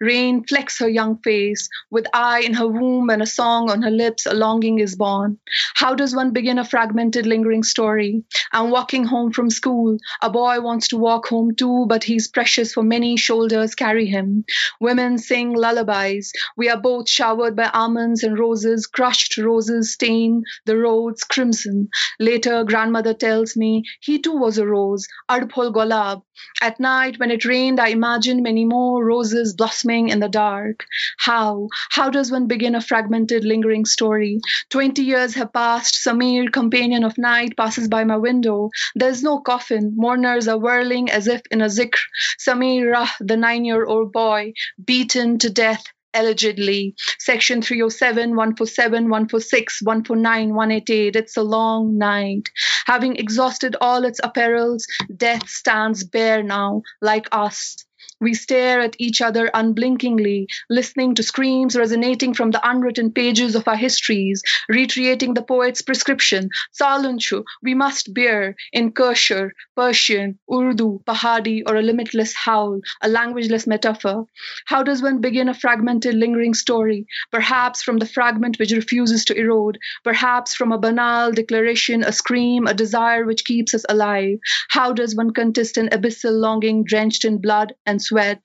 Rain flecks her young face. With eye in her womb and a song on her lips, a longing is born. How does one begin a fragmented, lingering story? I'm walking home from school. A boy wants to walk home too, but he's precious for many shoulders carry him. Women sing lullabies. We are both showered by almonds and roses. Crushed roses stain the roads crimson. Later, grandmother tells me he too was a rose, Ardphol Golab. At night, when it rained, I imagined many more roses blossoming in the dark. How? How does one begin a fragmented, lingering story? Twenty years have passed. Samir, companion of night, passes by my window. There's no coffin. Mourners are whirling as if in a zikr. Samir Rah, the nine year old boy, beaten to death allegedly. Section 307, 147, 146, 149, 188. It's a long night. Having exhausted all its apparels, death stands bare now, like us. We stare at each other unblinkingly, listening to screams resonating from the unwritten pages of our histories, reiterating the poet's prescription, Salunchu, we must bear in Kashur, Persian, Urdu, Pahadi, or a limitless howl, a languageless metaphor. How does one begin a fragmented, lingering story? Perhaps from the fragment which refuses to erode, perhaps from a banal declaration, a scream, a desire which keeps us alive. How does one contest an abyssal longing drenched in blood and sweat.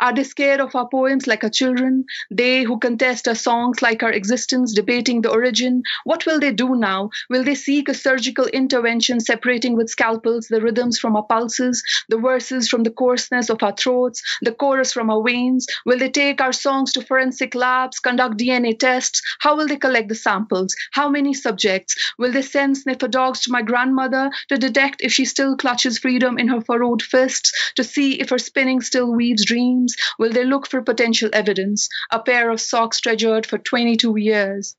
Are they scared of our poems like our children? They who contest our songs like our existence, debating the origin? What will they do now? Will they seek a surgical intervention, separating with scalpels the rhythms from our pulses, the verses from the coarseness of our throats, the chorus from our veins? Will they take our songs to forensic labs, conduct DNA tests? How will they collect the samples? How many subjects? Will they send sniffer dogs to my grandmother to detect if she still clutches freedom in her furrowed fists, to see if her spinning still weaves dreams? Dreams? Will they look for potential evidence? A pair of socks treasured for 22 years.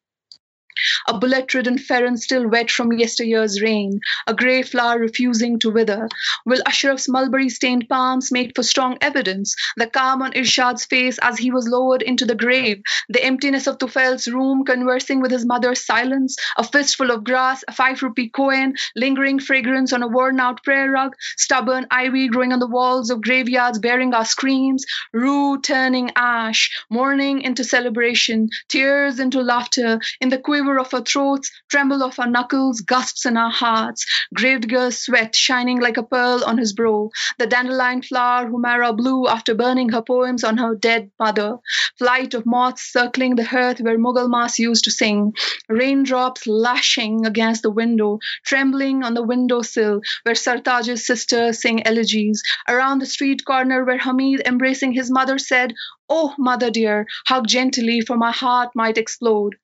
A bullet ridden pheran still wet from yesteryear's rain, a grey flower refusing to wither. Will Ashraf's mulberry stained palms make for strong evidence? The calm on Irshad's face as he was lowered into the grave, the emptiness of Tufail's room conversing with his mother's silence, a fistful of grass, a five rupee coin, lingering fragrance on a worn out prayer rug, stubborn ivy growing on the walls of graveyards bearing our screams, rue turning ash, mourning into celebration, tears into laughter, in the quiver of our throats, tremble of our knuckles, gusts in our hearts, gravedigger's sweat shining like a pearl on his brow, the dandelion flower Humara blew after burning her poems on her dead mother, flight of moths circling the hearth where Mughal Mas used to sing, raindrops lashing against the window, trembling on the windowsill where Sartaj's sisters sing elegies, around the street corner where Hamid, embracing his mother, said, Oh, mother dear, hug gently, for my heart might explode.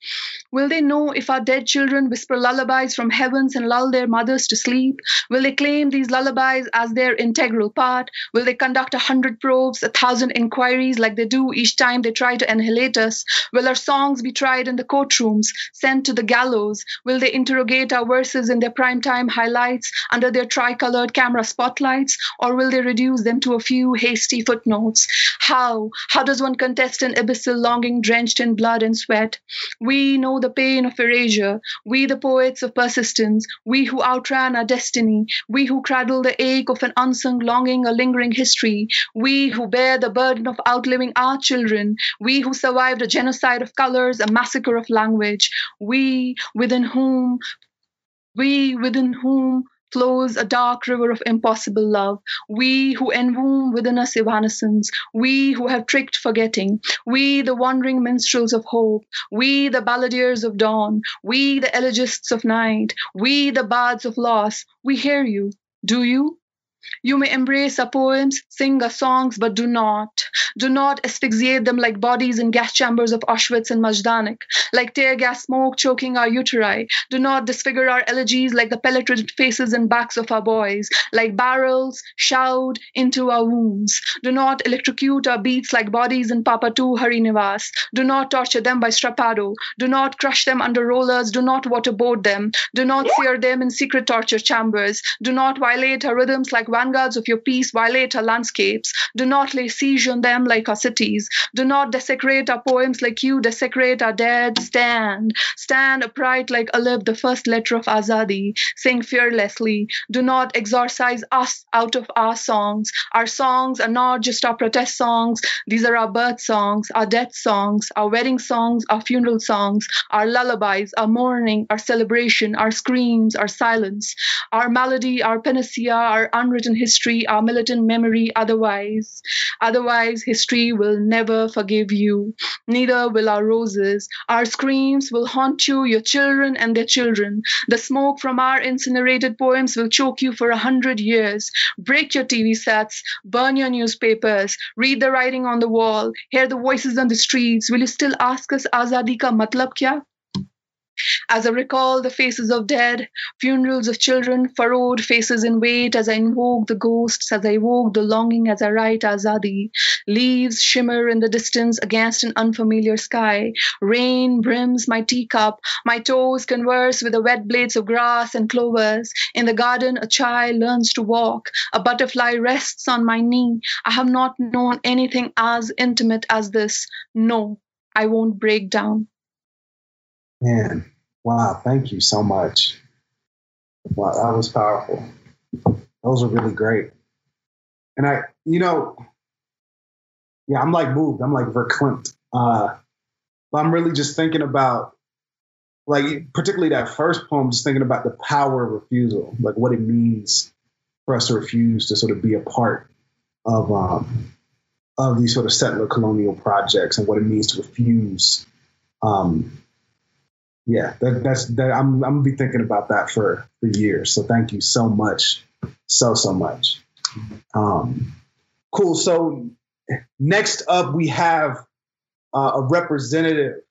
Will they know if our dead children whisper lullabies from heavens and lull their mothers to sleep? Will they claim these lullabies as their integral part? Will they conduct a hundred probes, a thousand inquiries like they do each time they try to annihilate us? Will our songs be tried in the courtrooms, sent to the gallows? Will they interrogate our verses in their primetime highlights under their tricolored camera spotlights? Or will they reduce them to a few hasty footnotes? How? How does one contest an abyssal longing drenched in blood and sweat? We know the pain of erasure. We, the poets of persistence. We who outran our destiny. We who cradle the ache of an unsung longing, a lingering history. We who bear the burden of outliving our children. We who survived a genocide of colors, a massacre of language. We within whom we within whom flows a dark river of impossible love. We who enwomb within us evanescence, we who have tricked forgetting, we the wandering minstrels of hope, we the balladeers of dawn, we the elegists of night, we the bards of loss, we hear you. Do you? You may embrace our poems, sing our songs, but do not. Do not asphyxiate them like bodies in gas chambers of Auschwitz and Majdanek, like tear gas smoke choking our uteri. Do not disfigure our elegies like the pelleted faces and backs of our boys, like barrels shout into our wounds. Do not electrocute our beats like bodies in Papa 2 Hari Niwas. Do not torture them by strappado. Do not crush them under rollers. Do not waterboard them. Do not sear them in secret torture chambers. Do not violate our rhythms like vanguards of your peace violate our landscapes. Do not lay siege on them like our cities. Do not desecrate our poems like you desecrate our dead. Stand. Stand upright like Alif, the first letter of Azadi. Sing fearlessly. Do not exorcise us out of our songs. Our songs are not just our protest songs. These are our birth songs, our death songs, our wedding songs, our funeral songs, our lullabies, our mourning, our celebration, our screams, our silence, our melody, our panacea, our unwritten history, our militant memory otherwise. Otherwise, history will never forgive you. Neither will our roses. Our screams will haunt you, your children, and their children. The smoke from our incinerated poems will choke you for a hundred years. Break your TV sets, burn your newspapers, read the writing on the wall, hear the voices on the streets. Will you still ask us Azadi ka matlab kya? As I recall the faces of dead, funerals of children, furrowed faces in wait, as I invoke the ghosts, as I evoke the longing, as I write Azadi. Leaves shimmer in the distance against an unfamiliar sky. Rain brims my teacup. My toes converse with the wet blades of grass and clovers. In the garden, a child learns to walk. A butterfly rests on my knee. I have not known anything as intimate as this. No, I won't break down. Man, wow, thank you so much. Wow, that was powerful. Those are really great. And I, you know, yeah, I'm like moved. I'm like verklempt. Uh, but I'm really just thinking about, like, particularly that first poem, just thinking about the power of refusal, like what it means for us to refuse to sort of be a part of um, of these sort of settler colonial projects and what it means to refuse um, yeah, that, that's that. I'm I'm gonna be thinking about that for for years. So thank you so much, so so much. Um, cool. So next up, we have uh, a representative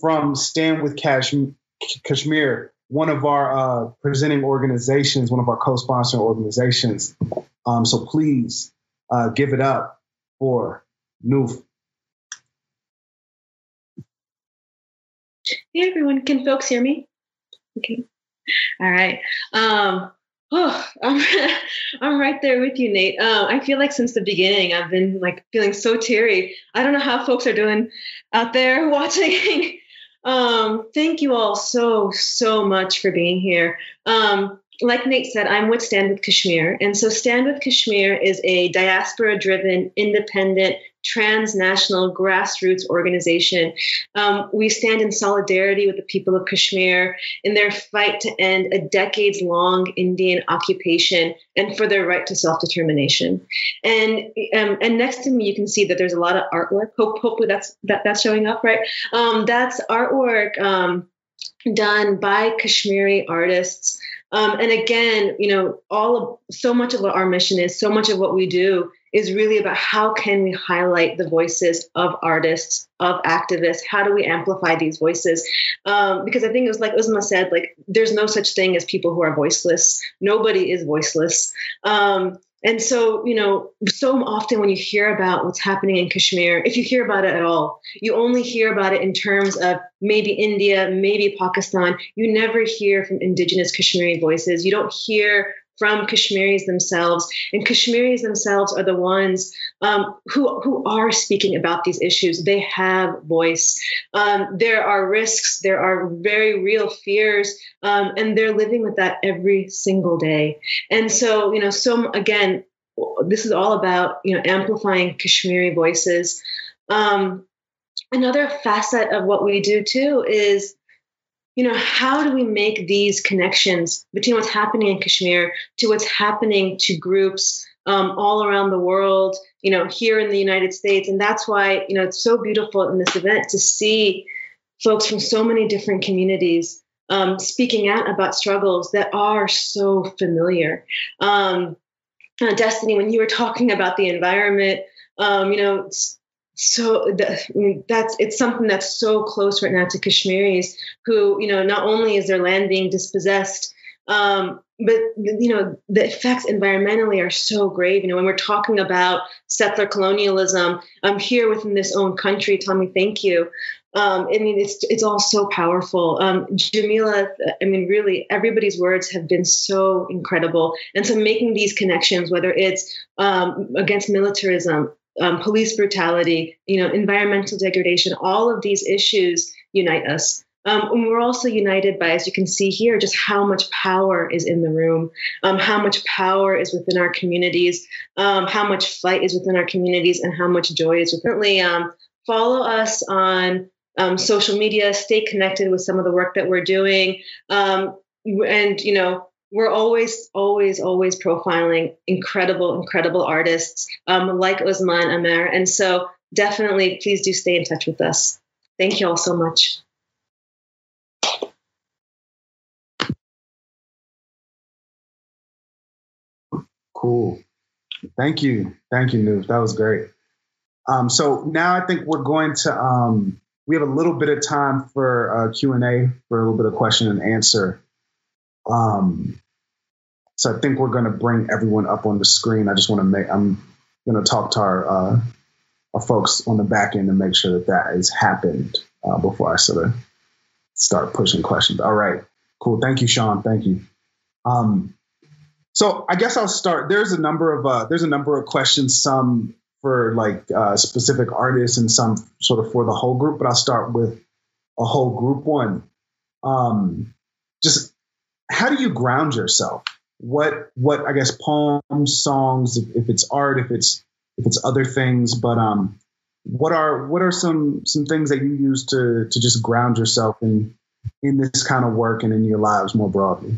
from Stand with Kashmir, one of our uh, presenting organizations, one of our co-sponsoring organizations. Um, so please uh, give it up for Noof. Hey everyone, can folks hear me? Okay. All right. Um, oh, I'm, I'm right there with you, Nate. Um, I feel like since the beginning, I've been like feeling so teary. I don't know how folks are doing out there watching. um, thank you all so, so much for being here. Um, like Nate said, I'm with Stand with Kashmir. And so Stand with Kashmir is a diaspora driven, independent, transnational grassroots organization. Um, we stand in solidarity with the people of Kashmir in their fight to end a decades long Indian occupation and for their right to self determination. And um, and next to me, you can see that there's a lot of artwork. Hope, hopefully, that's that, that's showing up, right? Um, that's artwork um, done by Kashmiri artists. Um, and again, you know, all of so much of what our mission is, so much of what we do is really about how can we highlight the voices of artists, of activists? How do we amplify these voices? Um, because I think it was like Uzma said, like there's no such thing as people who are voiceless. Nobody is voiceless. Um, and so, you know, so often when you hear about what's happening in Kashmir, if you hear about it at all, you only hear about it in terms of maybe India, maybe Pakistan. You never hear from indigenous Kashmiri voices. You don't hear from Kashmiris themselves, and Kashmiris themselves are the ones um, who who are speaking about these issues. They have voice. Um, there are risks. There are very real fears, um, and they're living with that every single day. And so, you know, so again, this is all about you know amplifying Kashmiri voices. Um, another facet of what we do too is you know, how do we make these connections between what's happening in Kashmir to what's happening to groups um, all around the world, you know, here in the United States? And that's why, you know, it's so beautiful in this event to see folks from so many different communities um, speaking out about struggles that are so familiar. Um, uh, Destiny, when you were talking about the environment, um, you know, so the, that's it's something that's so close right now to Kashmiris who you know not only is their land being dispossessed um, but you know the effects environmentally are so grave you know when we're talking about settler colonialism i'm here within this own country tommy thank you um, I mean, it's it's all so powerful. Um, Jamila, I mean, really, everybody's words have been so incredible. And so, making these connections, whether it's um, against militarism, um, police brutality, you know, environmental degradation, all of these issues unite us. Um, and we're also united by, as you can see here, just how much power is in the room, um, how much power is within our communities, um, how much fight is within our communities, and how much joy is within. Um, follow us on um, social media, stay connected with some of the work that we're doing, um, and you know, we're always, always, always profiling incredible, incredible artists um, like Uzma Amer. And so definitely, please do stay in touch with us. Thank you all so much. Cool. Thank you. Thank you, Noof. That was great. Um, so now I think we're going to, um, we have a little bit of time for uh, Q&A, for a little bit of question and answer. Um, so I think we're going to bring everyone up on the screen. I just want to make, I'm going to talk to our, uh, our folks on the back end to make sure that that has happened uh, before I sort of start pushing questions. All right, cool. Thank you, Sean. Thank you. Um, so I guess I'll start. There's a number of uh, there's a number of questions, some for like uh, specific artists and some sort of for the whole group. But I'll start with a whole group one. Um, just how do you ground yourself? What what I guess poems, songs, if, if it's art, if it's if it's other things, but um, what are what are some some things that you use to to just ground yourself in in this kind of work and in your lives more broadly?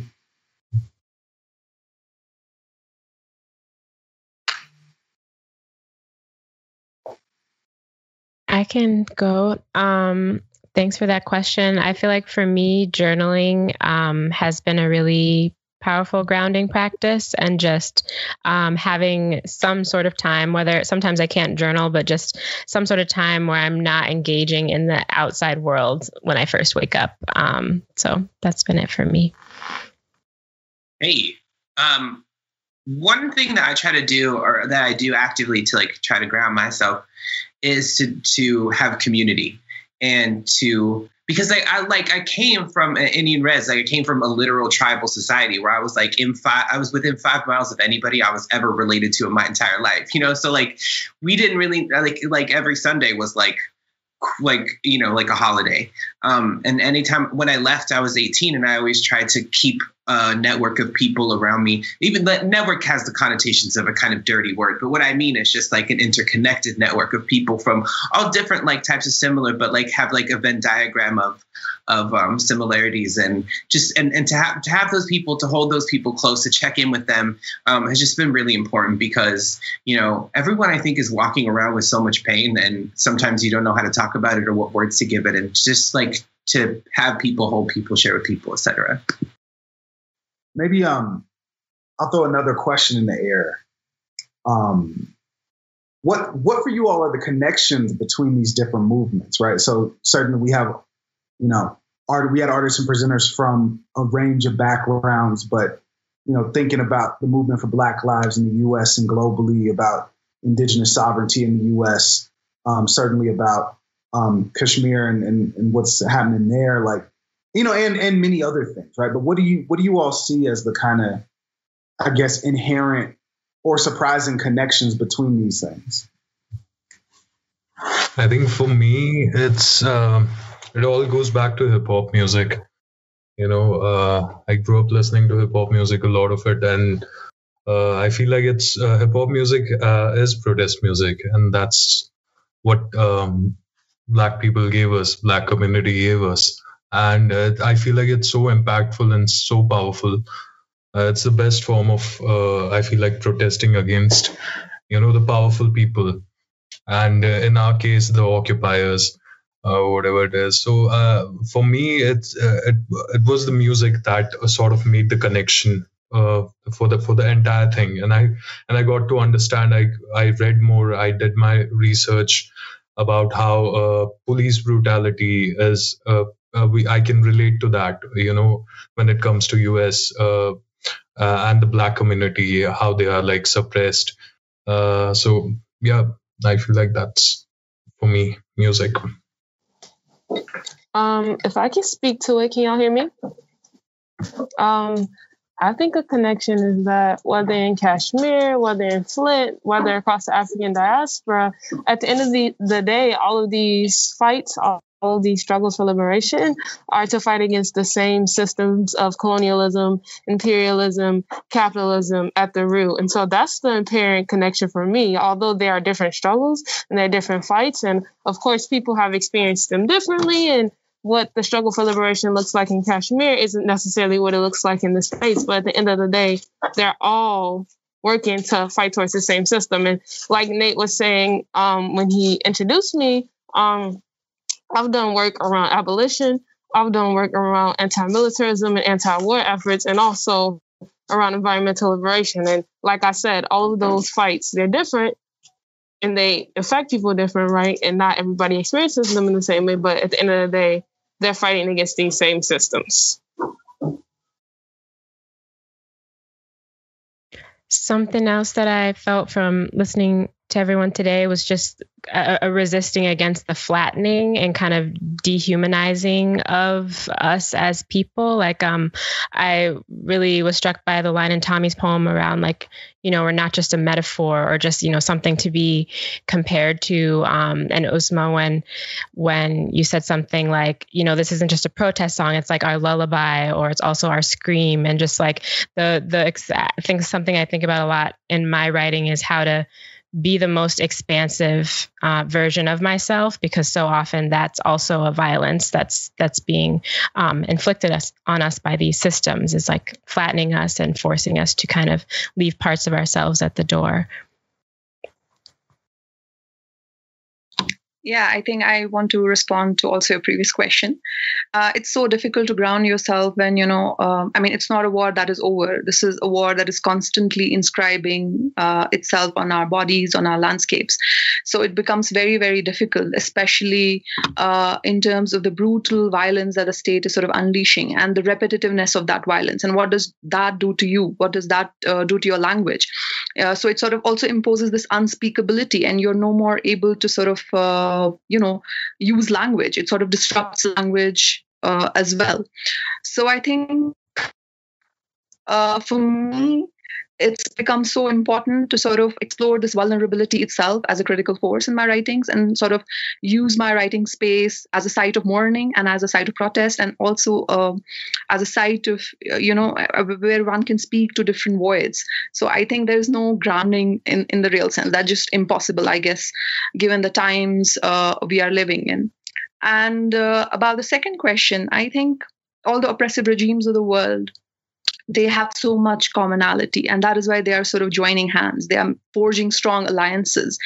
I can go. Um, thanks for that question. I feel like for me, journaling um, has been a really powerful grounding practice and just um, having some sort of time, whether sometimes I can't journal, but just some sort of time where I'm not engaging in the outside world when I first wake up. Um, so that's been it for me. Hey, um, one thing that I try to do, or that I do actively to like try to ground myself, is to to have community and to because I, I like I came from an Indian res, like I came from a literal tribal society where I was like in five, I was within five miles of anybody I was ever related to in my entire life, you know. So like we didn't really like like every Sunday was like like you know like a holiday um and anytime when i left i was 18 and i always tried to keep uh, network of people around me. Even the network has the connotations of a kind of dirty word, but what I mean is just like an interconnected network of people from all different like types of similar, but like have like a Venn diagram of of um, similarities. And just and, and to have to have those people to hold those people close to check in with them um, has just been really important because you know everyone I think is walking around with so much pain and sometimes you don't know how to talk about it or what words to give it. And just like to have people hold people share with people etc maybe um I'll throw another question in the air. Um, what what for you all are the connections between these different movements, right? So certainly we have, you know, art we had artists and presenters from a range of backgrounds, but you know, thinking about the movement for Black Lives in the U.S. and globally, about indigenous sovereignty in the U.S., um, certainly about um, Kashmir and, and, and what's happening there, like you know, and and many other things, right? But what do you what do you all see as the kind of, I guess, inherent or surprising connections between these things? I think for me, it's uh, it all goes back to hip hop music. You know, uh, I grew up listening to hip hop music, a lot of it, and uh, I feel like it's uh, hip hop music uh, is protest music, and that's what um, black people gave us, black community gave us and uh, i feel like it's so impactful and so powerful. Uh, it's the best form of uh, i feel like protesting against you know the powerful people. And uh, in our case the occupiers uh, whatever it is. So uh, for me it's it, it was the music that sort of made the connection for the for the entire thing. And i and i got to understand i i read more i did my research about how police brutality is uh, we I can relate to that. You know, when it comes to U.S. Uh, uh, and the black community, how they are like suppressed. Uh, so yeah, I feel like that's for me music. Um, if I can speak to it, can y'all hear me? Um, I think a connection is that whether in Kashmir, whether in Flint, whether across the African diaspora, at the end of the, the day, all of these fights are all these struggles for liberation are to fight against the same systems of colonialism, imperialism, capitalism at the root. And so that's the apparent connection for me. Although there are different struggles and there are different fights, and of course, people have experienced them differently. And what the struggle for liberation looks like in Kashmir isn't necessarily what it looks like in the States. But at the end of the day, they're all working to fight towards the same system. And like Nate was saying um, when he introduced me, um, I've done work around abolition. I've done work around anti-militarism and anti-war efforts, and also around environmental liberation. And like I said, all of those fights, they're different and they affect people different, right? And not everybody experiences them in the same way, but at the end of the day, they're fighting against these same systems. Something else that I felt from listening to everyone today was just a, a, resisting against the flattening and kind of dehumanizing of us as people. Like, um, I really was struck by the line in Tommy's poem around like, you know, we're not just a metaphor or just you know something to be compared to. Um, and Uzma, when when you said something like, you know, this isn't just a protest song; it's like our lullaby, or it's also our scream, and just like the the I think something I think about a lot in my writing is how to be the most expansive uh, version of myself because so often that's also a violence that's that's being um, inflicted us, on us by these systems. Is like flattening us and forcing us to kind of leave parts of ourselves at the door Yeah, I think I want to respond to also your previous question. Uh, it's so difficult to ground yourself when, you know, um, I mean, it's not a war that is over. This is a war that is constantly inscribing uh, itself on our bodies, on our landscapes. So it becomes very, very difficult, especially uh, in terms of the brutal violence that the state is sort of unleashing and the repetitiveness of that violence. And what does that do to you? What does that uh, do to your language? So it sort of also imposes this unspeakability, and you're no more able to sort of uh, you know use language. It sort of disrupts language uh, as well. So i think uh, for me it's become so important to sort of explore this vulnerability itself as a critical force in my writings and sort of use my writing space as a site of mourning and as a site of protest and also uh, as a site of uh, you know uh, where one can speak to different voids. So i think there's no grounding in in the real sense. That's just impossible i guess given the times uh, we are living in. And uh, about the second question i think all the oppressive regimes of the world they have so much commonality and that is why they are sort of joining hands. They are forging strong alliances.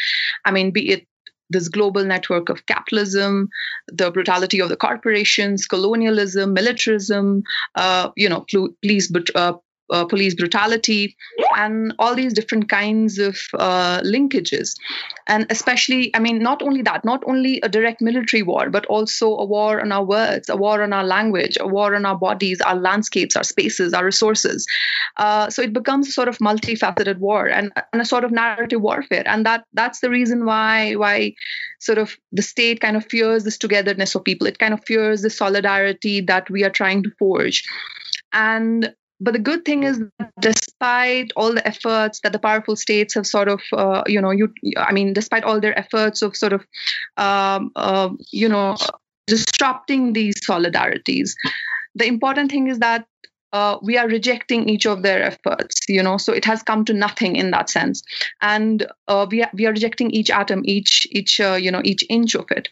I mean be it this global network of capitalism, the brutality of the corporations, colonialism, militarism, uh, you know, police, uh, uh, police brutality, and all these different kinds of uh, linkages. And especially, I mean, not only that, not only a direct military war, but also a war on our words, a war on our language, a war on our bodies, our landscapes, our spaces, our resources. Uh, so it becomes a sort of multifaceted war and, and a sort of narrative warfare. And that that's the reason why why sort of the state kind of fears this togetherness of people. It kind of fears the solidarity that we are trying to forge. And but the good thing is despite all the efforts that the powerful states have sort of uh, you know you i mean despite all their efforts of sort of um, uh, you know disrupting these solidarities the important thing is that uh, we are rejecting each of their efforts you know so it has come to nothing in that sense. And uh, we, are, we are rejecting each atom each each uh, you know each inch of it.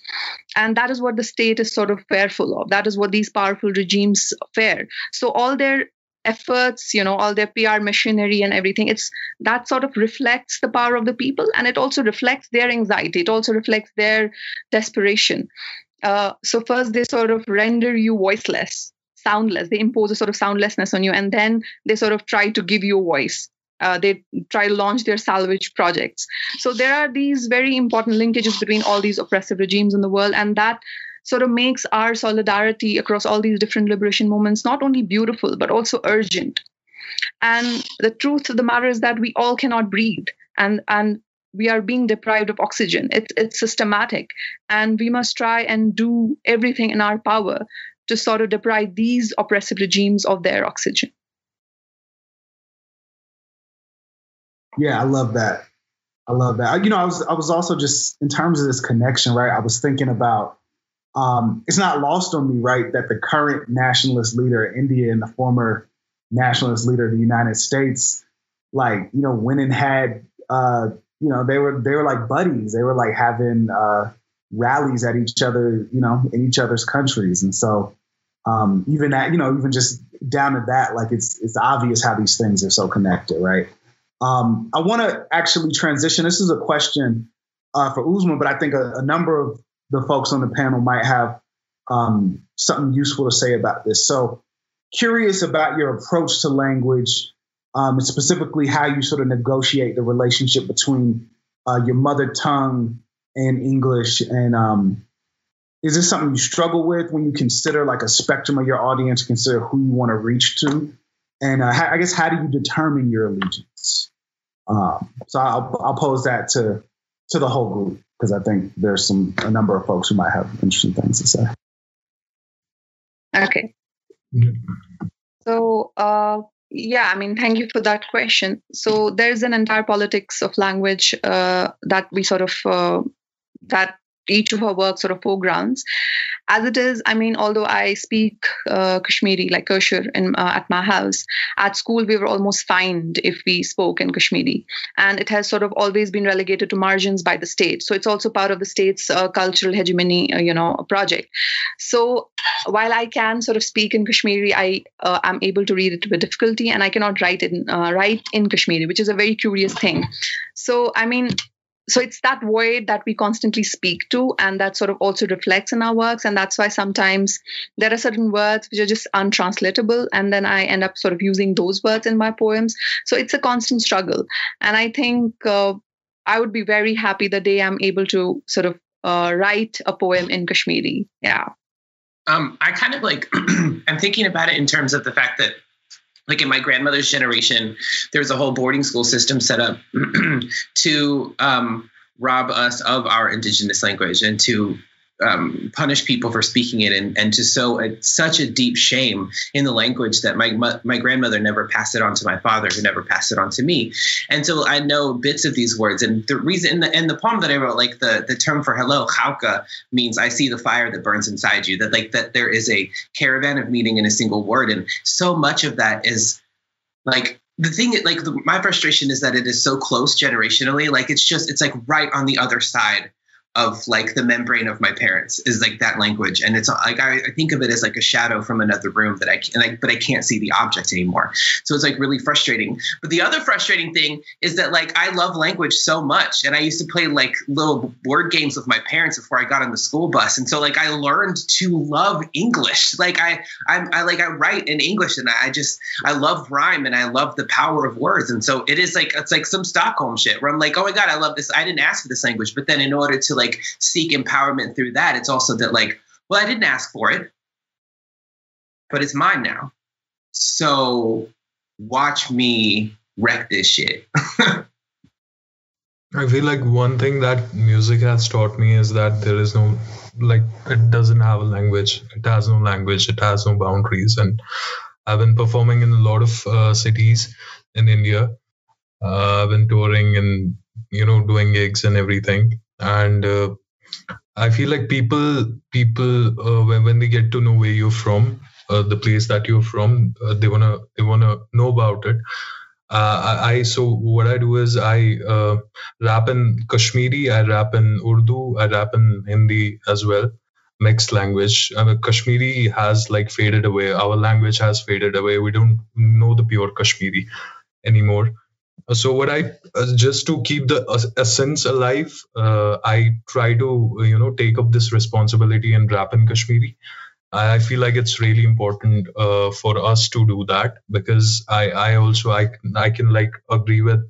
And that is what the state is sort of fearful of. That is what these powerful regimes fear. So all their efforts you know all their pr machinery and everything it's that sort of reflects the power of the people and it also reflects their anxiety it also reflects their desperation uh, so first they sort of render you voiceless soundless they impose a sort of soundlessness on you and then they sort of try to give you a voice uh, they try to launch their salvage projects. So there are these very important linkages between all these oppressive regimes in the world, and that sort of makes our solidarity across all these different liberation movements not only beautiful but also urgent. And the truth of the matter is that we all cannot breathe and and we are being deprived of oxygen. It's it's systematic and we must try and do everything in our power to sort of deprive these oppressive regimes of their oxygen. Yeah i love that. I love that. You know i was i was also just in terms of this connection right i was thinking about um, it's not lost on me, right, that the current nationalist leader of India and the former nationalist leader of the United States, like, you know, went and had, uh, you know, they were they were like buddies. They were like having uh, rallies at each other, you know, in each other's countries, and so um, even that, you know, even just down to that, like it's it's obvious how these things are so connected, right? Um, I want to actually transition. This is a question uh, for Uzma, but I think a, a number of the folks on the panel might have um, something useful to say about this. So, curious about your approach to language, um, specifically how you sort of negotiate the relationship between uh, your mother tongue and English. And um, is this something you struggle with when you consider like a spectrum of your audience, consider who you want to reach to? And uh, I guess how do you determine your allegiance? Um, so I'll, I'll pose that to to the whole group because I think there's some a number of folks who might have interesting things to say. Okay. So uh, yeah, I mean, thank you for that question. So there's an entire politics of language uh, that we sort of uh, that each of her works sort of foregrounds. As it is, I mean, although I speak uh, Kashmiri, like Kashur, in, uh, at my house, at school we were almost fined if we spoke in Kashmiri. And it has sort of always been relegated to margins by the state. So it's also part of the state's uh, cultural hegemony, uh, you know, project. So while I can sort of speak in Kashmiri, I uh, am able to read it with difficulty and I cannot write in, uh, write in Kashmiri, which is a very curious thing. So, I mean, so it's that void that we constantly speak to and that sort of also reflects in our works. And that's why sometimes there are certain words which are just untranslatable and then i end up sort of using those words in my poems. So it's a constant struggle. And i think uh, i would be very happy the day i'm able to sort of uh, write a poem in kashmiri. Yeah. Um, i kind of like i'm thinking about it in terms of the fact that like in my grandmother's generation, there was a whole boarding school system set up to um, rob us of our indigenous language and to um, punish people for speaking it and, and to sow a, such a deep shame in the language that my my grandmother never passed it on to my father who never passed it on to me. And so I know bits of these words. And the reason in the, in the poem that I wrote like the the term for hello haawka means I see the fire that burns inside you that like that there is a caravan of meaning in a single word. And so much of that is like the thing like the, my frustration is that it is so close generationally. Like it's just it's like right on the other side of like the membrane of my parents is like that language. And it's like I, I, think of it as like a shadow from another room that I can like but I can't see the object anymore. So it's like really frustrating. But the other frustrating thing is that like I love language so much and I used to play like little board games with my parents before I got on the school bus. And so like I learned to love English. Like I I'm, I like I write in English and I just I love rhyme and I love the power of words. And so it is like it's like some Stockholm shit where I'm like oh my god I love this. I didn't ask for this language. But then in order to like seek empowerment through that, it's also that like, well, I didn't ask for it, but it's mine now. So watch me wreck this shit. I feel like one thing that music has taught me is that there is no like it doesn't have a language. It has no language. It has no boundaries. And I've been performing in a lot of uh, cities in India. Uh, I've been touring and you know doing gigs and everything and uh, i feel like people people uh, when, when they get to know where you're from uh, the place that you're from uh, they want to they want to know about it uh, I, I, so what I do is I uh, rap in Kashmiri, I rap in Urdu, I rap in Hindi as well, mixed language. I mean, Kashmiri has like faded away. Our language has faded away. We don't know the pure Kashmiri anymore so what i uh, just to keep the essence alive uh, i try to you know take up this responsibility and rap in kashmiri. I feel like it's really important uh, for us to do that because i i also i, I can like agree with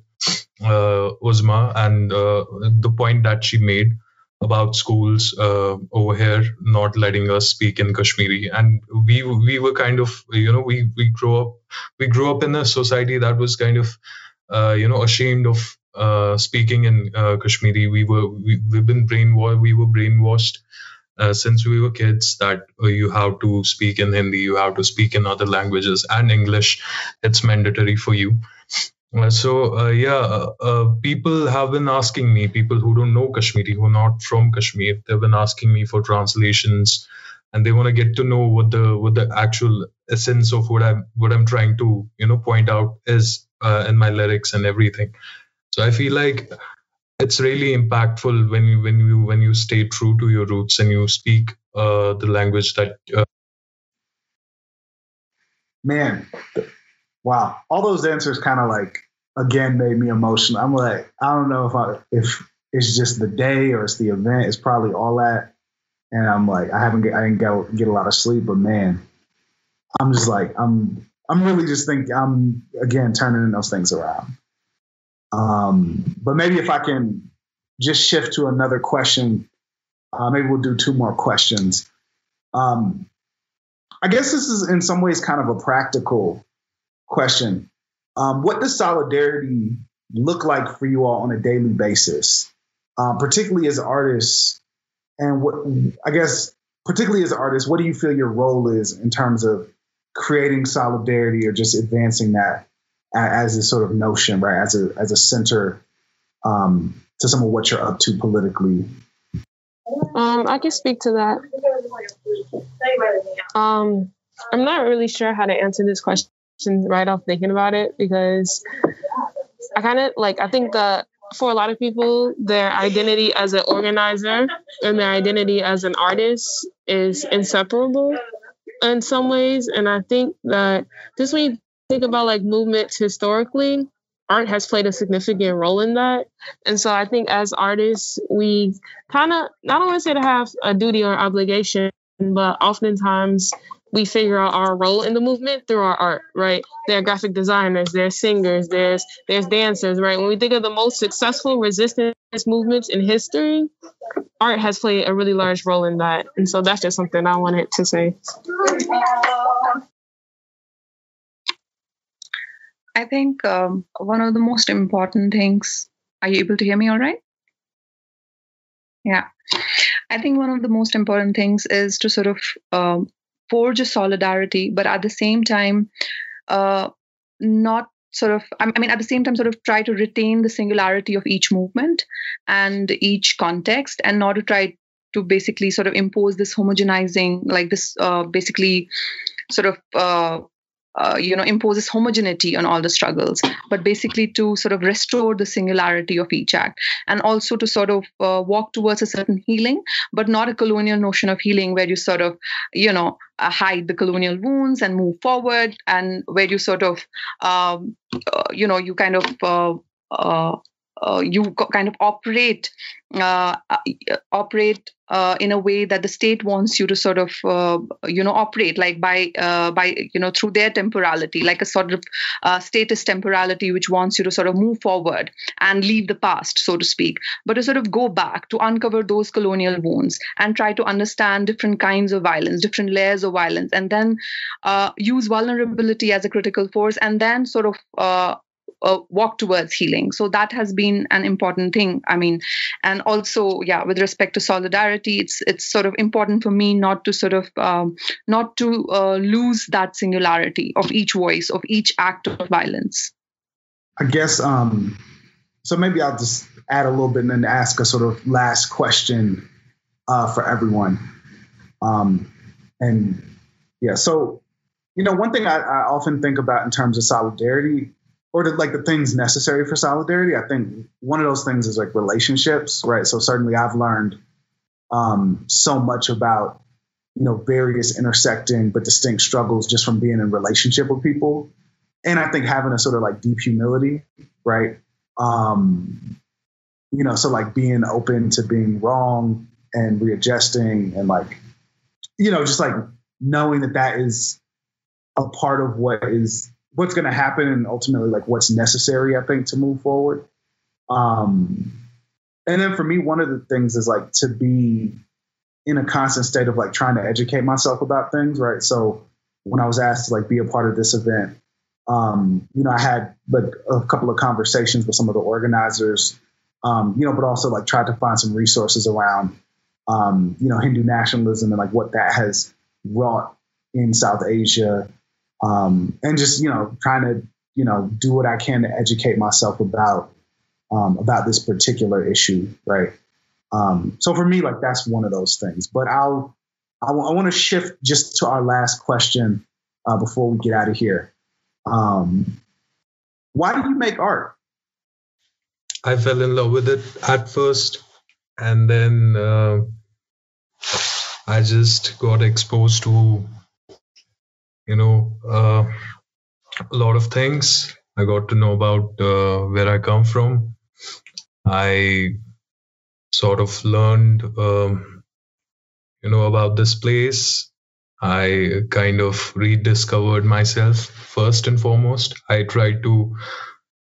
uh, uzma and uh, the point that she made about schools uh, over here not letting us speak in kashmiri. And we we were kind of you know we we grew up we grew up in a society that was kind of uh, you know ashamed of uh, speaking in uh, Kashmiri. We were we, we've been brainwashed. We were brainwashed uh, since we were kids that uh, you have to speak in Hindi, you have to speak in other languages and English. It's mandatory for you. Uh, so yeah, people have been asking me. People who don't know Kashmiri, who are not from Kashmir, they've been asking me for translations, and they want to get to know what the what the actual essence of what I'm what I'm trying to you know point out is uh, in my lyrics and everything. So I feel like it's really impactful when you when you when you stay true to your roots and you speak uh, the language that. Uh... Man, wow! All those answers kind of like again made me emotional. I'm like, I don't know if I if it's just the day or it's the event. It's probably all that. And I'm like, I haven't get, I didn't get, get a lot of sleep, but man, I'm just like, I'm I'm really just thinking I'm again turning those things around. Um, but maybe if I can just shift to another question, uh, maybe we'll do two more questions. Um, I guess this is in some ways kind of a practical question. Um, what does solidarity look like for you all on a daily basis, uh, particularly as artists? And what I guess, particularly as artists, what do you feel your role is in terms of creating solidarity or just advancing that as a sort of notion, right? As a as a center um, to some of what you're up to politically. Um, I can speak to that. Um, I'm not really sure how to answer this question right off thinking about it because I kind of like I think that for a lot of people, their identity as an organizer and their identity as an artist is inseparable in some ways. And I think that just when you think about like movements historically, art has played a significant role in that. And so I think as artists, we kind of, want to say to have a duty or obligation, but oftentimes we figure out our role in the movement through our art, right? There are graphic designers, there's singers, there's there's dancers, right? When we think of the most successful resistance movements in history, art has played a really large role in that. And so that's just something I wanted to say. I think um, one of the most important things. Are you able to hear me all right? Yeah. I think one of the most important things is to sort of um, forge a solidarity, but at the same time, uh, not sort of i mean at the same time sort of try to retain the singularity of each movement and each context and not to try to basically sort of impose this homogenizing like this uh, basically sort of uh, uh, you know imposes homogeneity on all the struggles but basically to sort of restore the singularity of each act and also to sort of uh, walk towards a certain healing but not a colonial notion of healing where you sort of you know uh, hide the colonial wounds and move forward and where you sort of um, uh, you know you kind of uh, you kind of operate uh, uh, operate uh, in a way that the state wants you to sort of uh, you know operate like by uh, by you know through their temporality like a sort of status temporality which wants you to sort of move forward and leave the past so to speak. But to sort of go back to uncover those colonial wounds and try to understand different kinds of violence different layers of violence and then use vulnerability as a critical force and then sort of uh, walk towards healing. So that has been an important thing i mean and also yeah with respect to solidarity it's it's sort of important for me not to sort of um, not to uh, lose that singularity of each voice of each act of violence. I guess um so maybe i'll just add a little bit and then ask a sort of last question uh, for everyone. Um and yeah so you know one thing I, I often think about in terms of solidarity or the, like the things necessary for solidarity. I think one of those things is like relationships, right? So certainly I've learned um, so much about you know various intersecting but distinct struggles just from being in relationship with people, and I think having a sort of like deep humility, right? Um, you know, so like being open to being wrong and readjusting and like you know just like knowing that that is a part of what is what's going to happen and ultimately like what's necessary i think to move forward. Um and then for me one of the things is like to be in a constant state of like trying to educate myself about things right? So when i was asked to like be a part of this event um you know i had like a couple of conversations with some of the organizers um you know but also like tried to find some resources around um you know hindu nationalism and like what that has wrought in south asia um, and just you know trying to you know do what I can to educate myself about um, about this particular issue, right? Um, so for me, like that's one of those things. But I'll I, w- I want to shift just to our last question uh, before we get out of here. Um, why do you make art? I fell in love with it at first, and then uh, I just got exposed to you know uh, a lot of things. I got to know about uh, where I come from. I sort of learned, um, you know, about this place. I kind of rediscovered myself first and foremost. I tried to,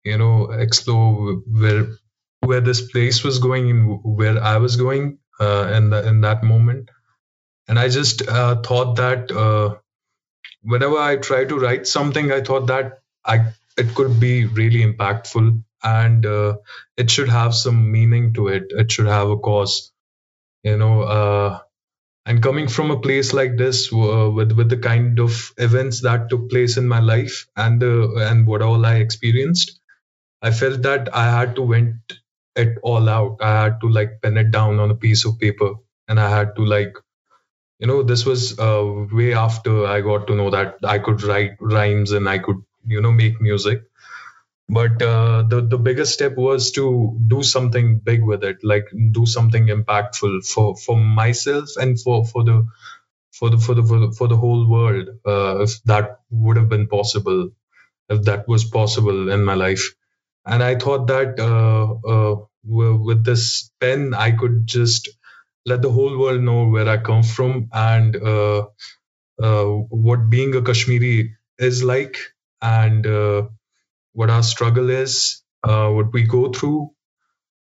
you know, explore where where this place was going and where I was going uh, in the, in that moment. And I just uh, thought that uh, whenever I try to write something, I thought that I it could be really impactful and uh, it should have some meaning to it. It should have a cause, you know. Uh, and coming from a place like this, uh, with with the kind of events that took place in my life and uh, and what all I experienced, I felt that I had to vent it all out. I had to like pen it down on a piece of paper, and I had to like you know this was uh, way after i got to know that i could write rhymes and i could you know make music. But uh, the the biggest step was to do something big with it like do something impactful for for myself and for for the for the for the for the, for the whole world uh, if that would have been possible if that was possible in my life. And i thought that uh, uh with this pen i could just let the whole world know where I come from and uh, uh, what being a Kashmiri is like, and uh, what our struggle is, uh, what we go through,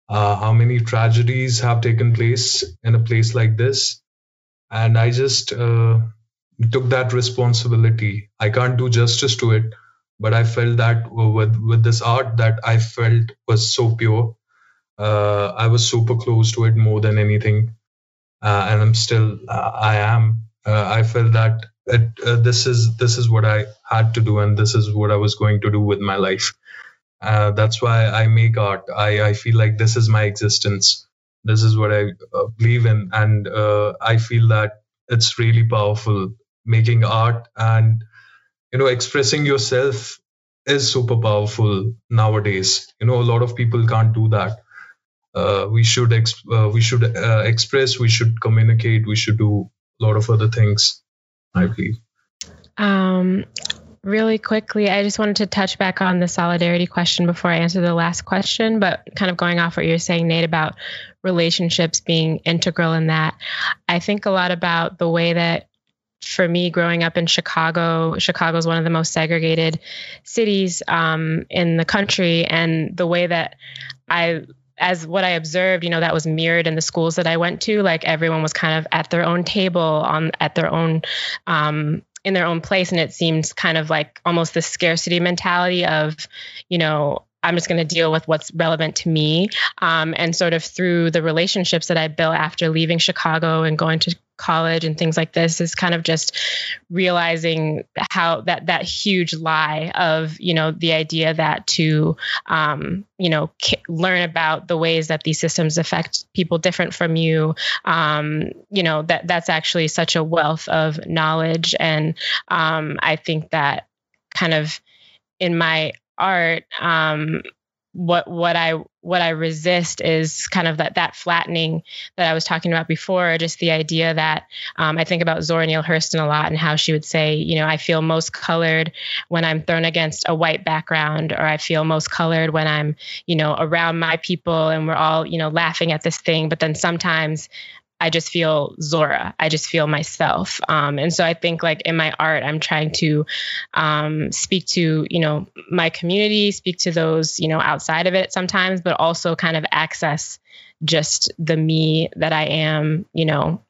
uh, how many tragedies have taken place in a place like this. And I just uh, took that responsibility. I can't do justice to it, but I felt that with with this art that I felt was so pure. I was super close to it more than anything and I'm still uh, I am. Uh, I feel that it, uh, this is this is what I had to do, and this is what I was going to do with my life. Uh, that's why I make art. I, I feel like this is my existence. This is what I uh, believe in, and I feel that it's really powerful making art and you know expressing yourself is super powerful nowadays. You know, a lot of people can't do that uh, we should exp- uh, we should uh, express we should communicate we should do a lot of other things i believe. Um, really quickly i just wanted to touch back on the solidarity question before i answer the last question but kind of going off what you're saying nate about relationships being integral in that. I think a lot about the way that for me growing up in chicago chicago is one of the most segregated cities um, in the country and the way that i as what I observed, you know, that was mirrored in the schools that I went to. Like everyone was kind of at their own table on at their own um, in their own place, and it seems kind of like almost the scarcity mentality of, you know, I'm just going to deal with what's relevant to me. Um, and sort of through the relationships that I built after leaving Chicago and going to college and things like this is kind of just realizing how that that huge lie of you know the idea that to um, you know k- learn about the ways that these systems affect people different from you um, you know that that's actually such a wealth of knowledge and um, I think that kind of in my art um, what what I what I resist is kind of that that flattening that I was talking about before, just the idea that um, I think about Zora Neale Hurston a lot and how she would say, you know, I feel most colored when I'm thrown against a white background, or I feel most colored when I'm, you know, around my people and we're all, you know, laughing at this thing. But then sometimes I just feel Zora. I just feel myself. Um, and so I think like in my art, I'm trying to um, speak to, you know, my community, speak to those, you know, outside of it sometimes, but also kind of access just the me that I am, you know,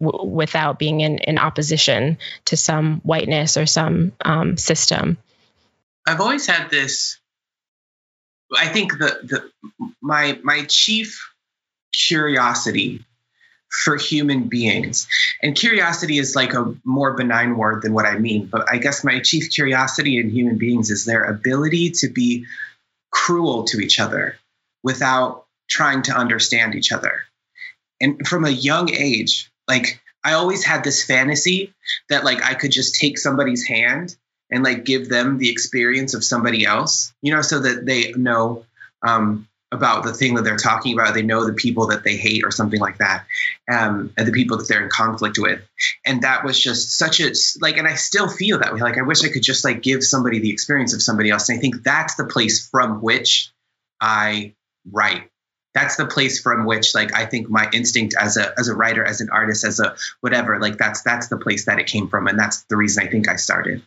w- without being in, in opposition to some whiteness or some um, system. I've always had this. I think the the my my chief curiosity for human beings. And curiosity is like a more benign word than what I mean, but I guess my chief curiosity in human beings is their ability to be cruel to each other without trying to understand each other. And from a young age, like I always had this fantasy that like I could just take somebody's hand and like give them the experience of somebody else, you know, so that they know um, about the thing that they're talking about. They know the people that they hate or something like that, um, and the people that they're in conflict with. And that was just such a like, and I still feel that way. Like I wish I could just like give somebody the experience of somebody else. And I think that's the place from which I write. That's the place from which like I think my instinct as a as a writer, as an artist, as a whatever, like that's that's the place that it came from, and that's the reason I think I started.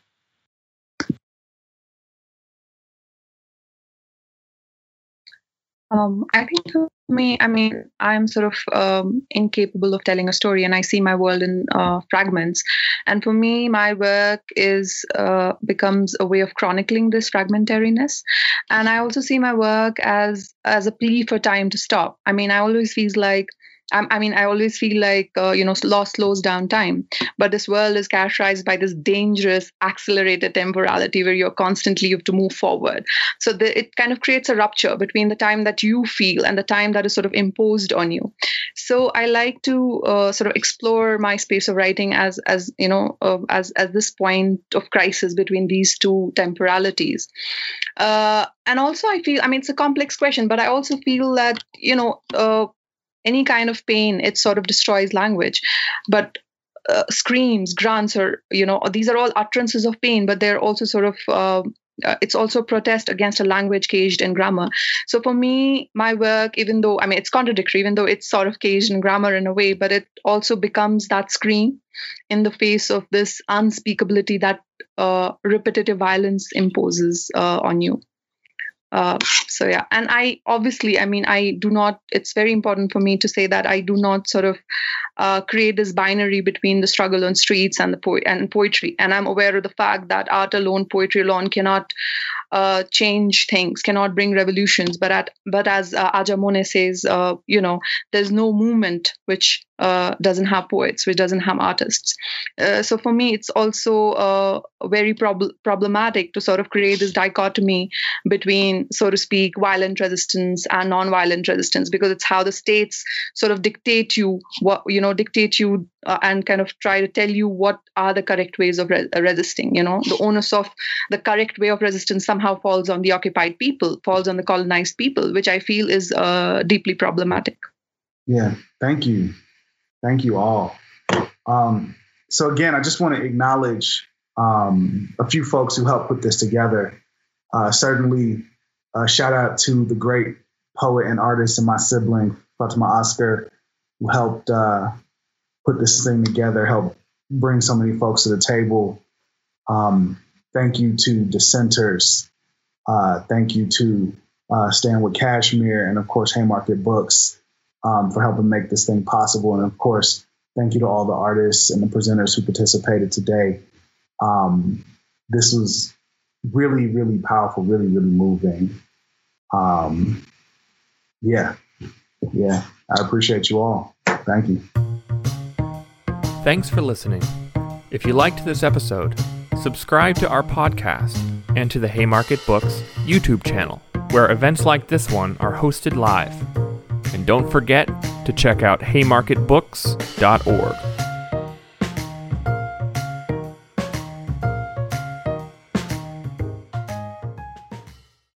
Um, I think for me, I mean, I'm sort of um, incapable of telling a story, and I see my world in uh, fragments. And for me, my work is uh, becomes a way of chronicling this fragmentariness. And I also see my work as as a plea for time to stop. I mean, I always feel like I, I mean, I always feel like, uh, you know, law slows down time. But this world is characterized by this dangerous, accelerated temporality where you're constantly, you have to move forward. So the, it kind of creates a rupture between the time that you feel and the time that is sort of imposed on you. So I like to uh, sort of explore my space of writing as, as you know, uh, as, as this point of crisis between these two temporalities. Uh, and also, I feel, I mean, it's a complex question, but I also feel that, you know, uh, any kind of pain, it sort of destroys language. But uh, screams, grunts, or you know, these are all utterances of pain, but they're also sort of uh, uh, it's also protest against a language caged in grammar. So for me, my work, even though I mean it's contradictory, even though it's sort of caged in grammar in a way, but it also becomes that scream in the face of this unspeakability that uh, repetitive violence imposes uh, on you. Uh, so yeah. And i obviously i mean i do not it's very important for me to say that i do not sort of uh, create this binary between the struggle on streets and the po- and poetry. And i'm aware of the fact that art alone poetry alone cannot uh, change things cannot bring revolutions. But at but as uh, says uh, you know there's no movement which uh, doesn't have poets, which doesn't have artists. Uh, so for me, it's also uh, very prob- problematic to sort of create this dichotomy between, so to speak, violent resistance and non-violent resistance, because it's how the states sort of dictate you what you know dictate you uh, and kind of try to tell you what are the correct ways of re- resisting. You know, the onus of the correct way of resistance somehow falls on the occupied people, falls on the colonized people, which I feel is uh, deeply problematic. Yeah, thank you. Thank you all. Um, so, again, I just want to acknowledge um, a few folks who helped put this together. Uh, certainly, a shout out to the great poet and artist and my sibling, Fatimah Asghar, who helped uh, put this thing together, helped bring so many folks to the table. Um, thank you to dissenters. Uh, thank you to uh, Stand with Kashmir and, of course, Haymarket Books um, for helping make this thing possible. And of course, thank you to all the artists and the presenters who participated today. Um, this was really, really powerful, really, really moving. Um, yeah, yeah, I appreciate you all. Thank you. Thanks for listening. If you liked this episode, subscribe to our podcast and to the Haymarket Books YouTube channel, where events like this one are hosted live. And don't forget to check out haymarketbooks.org.